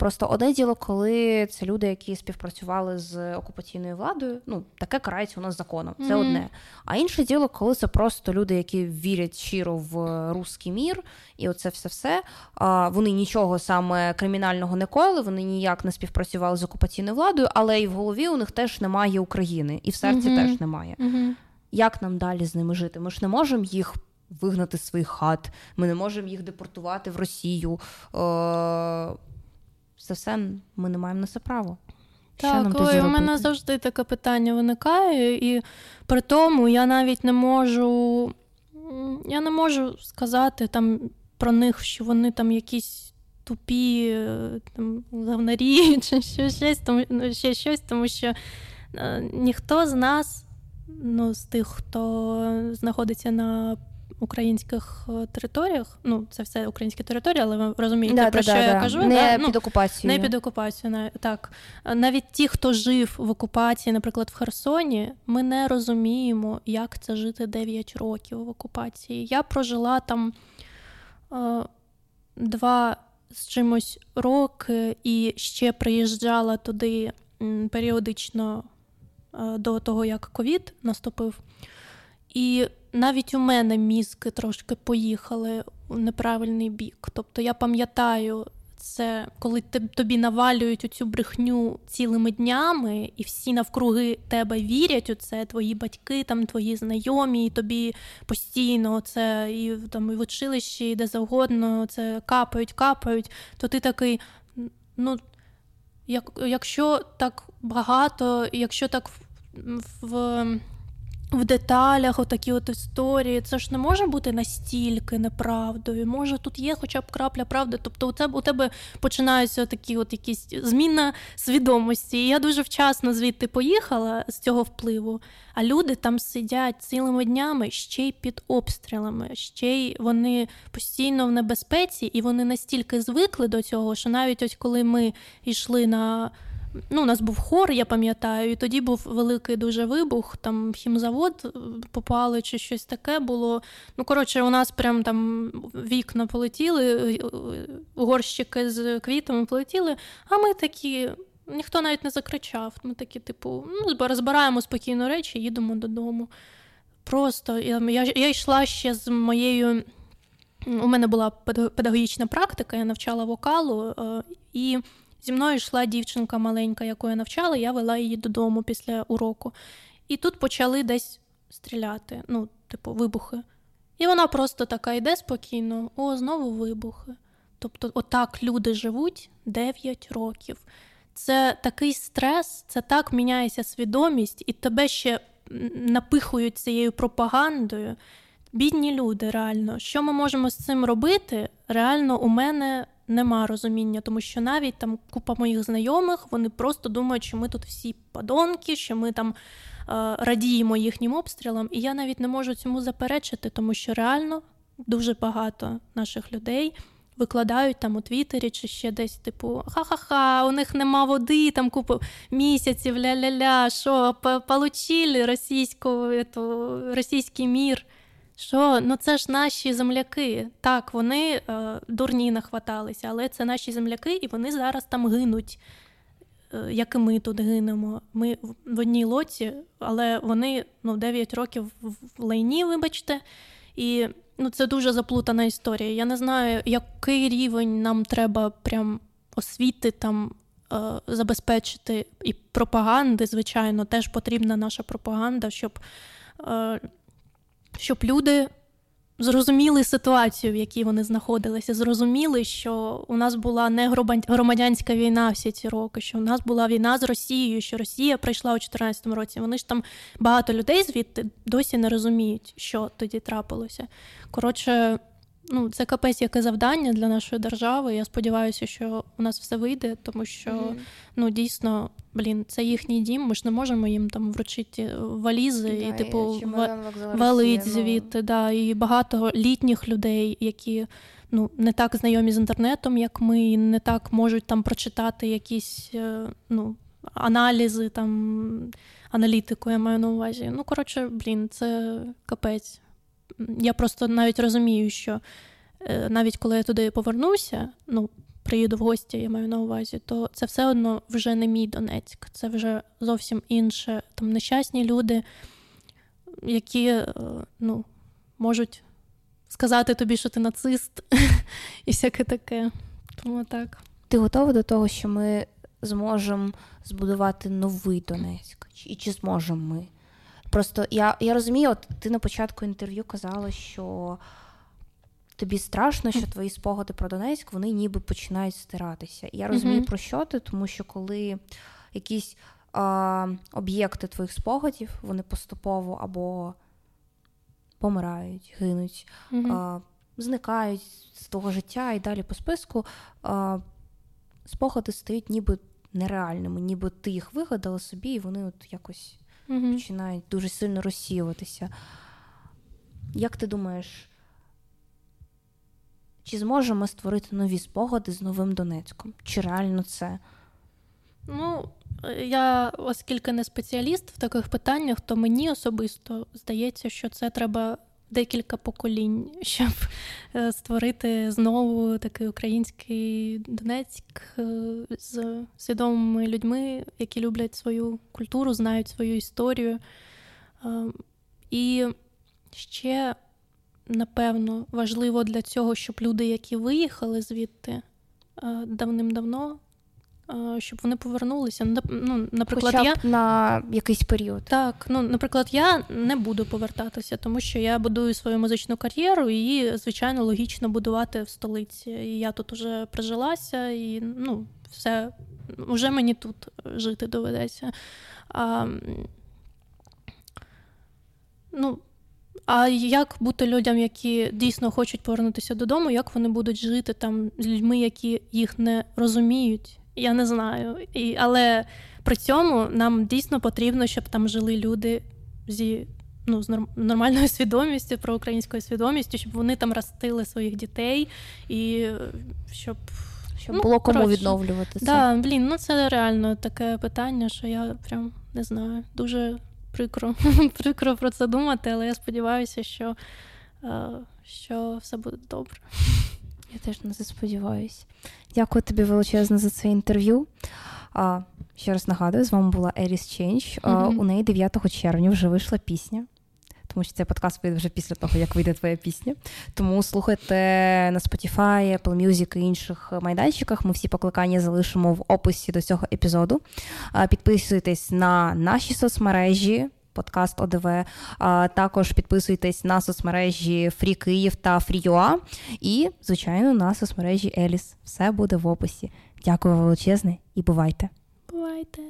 Просто одне діло, коли це люди, які співпрацювали з окупаційною владою, ну таке карається у нас законом. Це mm-hmm. одне. А інше діло, коли це просто люди, які вірять щиро в русський мір, і оце все все. Вони нічого саме кримінального не коїли, вони ніяк не співпрацювали з окупаційною владою, але і в голові у них теж немає України, і в серці mm-hmm. теж немає. Mm-hmm. Як нам далі з ними жити? Ми ж не можемо їх. Вигнати з своїх хат, ми не можемо їх депортувати в Росію. Е- це все ми не маємо на це право. Так, нам ой, у мене завжди таке питання виникає, і при тому я навіть не можу я не можу сказати там про них, що вони там якісь тупі там, говнарі чи щось, тому, ну, ще щось, тому що е, ніхто з нас, ну, з тих, хто знаходиться на українських е, територіях. Ну, це все українські території, але ви розумієте, да, про да, що да, я кажу? Не ну, під окупацією. Не під окупацією, так. Навіть ті, хто жив в окупації, наприклад, в Херсоні, ми не розуміємо, як це жити 9 років в окупації. Я прожила там е, два з чимось роки і ще приїжджала туди періодично е, до того, як ковід наступив. І навіть у мене мізки трошки поїхали у неправильний бік. Тобто я пам'ятаю це, коли тобі навалюють оцю брехню цілими днями, і всі навкруги тебе вірять у це, твої батьки, там твої знайомі, і тобі постійно це і там і в училищі, і де завгодно це капають, капають, то ти такий, ну. Як, Якщо так багато, якщо так в, в в деталях отакі от історії. Це ж не може бути настільки неправдою. Може, тут є хоча б крапля правди. Тобто, у тебе у тебе починаються такі от якісь зміна свідомості. І я дуже вчасно звідти поїхала з цього впливу. А люди там сидять цілими днями ще й під обстрілами, ще й вони постійно в небезпеці, і вони настільки звикли до цього, що навіть ось коли ми йшли на. Ну, У нас був хор, я пам'ятаю, і тоді був великий дуже вибух, там хімзавод е, попали чи щось таке було. Ну, коротше, у нас прям там вікна полетіли, е, горщики з квітами полетіли, а ми такі. Ніхто навіть не закричав. Ми такі, типу, ну, розбираємо спокійно речі, їдемо додому. Просто я я, я йшла ще з моєю. У мене була педагогічна практика, я навчала вокалу, е, і Зі мною йшла дівчинка маленька, яку я навчала, я вела її додому після уроку. І тут почали десь стріляти, ну, типу, вибухи. І вона просто така йде спокійно, о, знову вибухи. Тобто, отак люди живуть 9 років. Це такий стрес, це так міняється свідомість, і тебе ще напихують цією пропагандою. Бідні люди, реально. Що ми можемо з цим робити? Реально, у мене нема розуміння, тому що навіть там купа моїх знайомих вони просто думають, що ми тут всі падонки, що ми там е, радіємо їхнім обстрілам. І я навіть не можу цьому заперечити, тому що реально дуже багато наших людей. Викладають там у Твіттері чи ще десь, типу, ха-ха-ха, у них нема води, там купу місяців, ля-ля-ля, що получили російську, російський мір. Що ну це ж наші земляки. Так, вони е, дурні нахваталися, але це наші земляки, і вони зараз там гинуть, е, як і ми тут гинемо. Ми в одній лоці, але вони ну, 9 років в лайні, вибачте. І ну, це дуже заплутана історія. Я не знаю, який рівень нам треба прям освіти там. Е, забезпечити і пропаганди, звичайно, теж потрібна наша пропаганда, щоб е, щоб люди зрозуміли ситуацію, в якій вони знаходилися, зрозуміли, що у нас була не громадянська війна всі ці роки, що у нас була війна з Росією, що Росія прийшла у 2014 році. Вони ж там багато людей звідти досі не розуміють, що тоді трапилося. Коротше, ну, це капець яке завдання для нашої держави. Я сподіваюся, що у нас все вийде, тому що mm-hmm. ну дійсно, блін, це їхній дім. Ми ж не можемо їм там вручити валізи да, і, типу, і, валить звідти. Да, І багато літніх людей, які ну, не так знайомі з інтернетом, як ми, не так можуть там прочитати якісь е, ну, аналізи, там, аналітику, я маю на увазі. Ну, коротше, блін, це капець. Я просто навіть розумію, що е, навіть коли я туди повернуся, ну, приїду в гості, я маю на увазі, то це все одно вже не мій Донецьк, це вже зовсім інше. Там нещасні люди, які е, ну, можуть сказати тобі, що ти нацист, і всяке таке. Тому так. Ти готова до того, що ми зможемо збудувати новий Донецьк? І чи зможемо ми? Просто я я розумію, от ти на початку інтерв'ю казала, що тобі страшно, що твої спогади про Донецьк вони ніби починають стиратися. І я розумію, mm-hmm. про що ти, тому що коли якісь а, об'єкти твоїх спогадів, вони поступово або помирають, гинуть, mm-hmm. а, зникають з того життя і далі по списку, а, спогади стають ніби нереальними, ніби ти їх вигадала собі, і вони от якось mm починають дуже сильно розсіюватися. Як ти думаєш, чи зможемо створити нові спогади з новим Донецьком? Чи реально це? Ну, я, оскільки не спеціаліст в таких питаннях, то мені особисто здається, що це треба декілька поколінь, щоб е, створити знову такий український Донецьк е, з свідомими людьми, які люблять свою культуру, знають свою історію. Е, і ще, напевно, важливо для цього, щоб люди, які виїхали звідти давним-давно, щоб вони повернулися. Ну, наприклад, Хоча б я на якийсь період. Так, ну наприклад, я не буду повертатися, тому що я будую свою музичну кар'єру і, звичайно, логічно будувати в столиці. І я тут вже прижилася, і ну, все вже мені тут жити доведеться. А, Ну, а як бути людям, які дійсно хочуть повернутися додому, як вони будуть жити там з людьми, які їх не розуміють? Я не знаю. І, Але при цьому нам дійсно потрібно, щоб там жили люди зі ну, з нормальною свідомістю, про українською свідомістю, щоб вони там ростили своїх дітей і щоб. Щоб ну, було кому коротше. відновлювати це. Да, блін, ну це реально таке питання, що я прям не знаю. Дуже прикро прикро про це думати, але я сподіваюся, що, що все буде добре. Я теж на це сподіваюся. Дякую тобі величезно за це інтерв'ю. А, Ще раз нагадую, з вами була Еліс Ченч. Mm-hmm. У неї 9 червня вже вийшла пісня. Тому що цей подкаст вийде вже після того, як вийде твоя пісня. Тому слухайте на Spotify, Apple Music і інших майданчиках. Ми всі покликання залишимо в описі до цього епізоду. Підписуйтесь на наші соцмережі Подкаст ОДВ. Також підписуйтесь на соцмережі Фрі Київ та Фріюа. І, звичайно, на соцмережі Еліс. Все буде в описі. Дякую величезне і бувайте. Бувайте.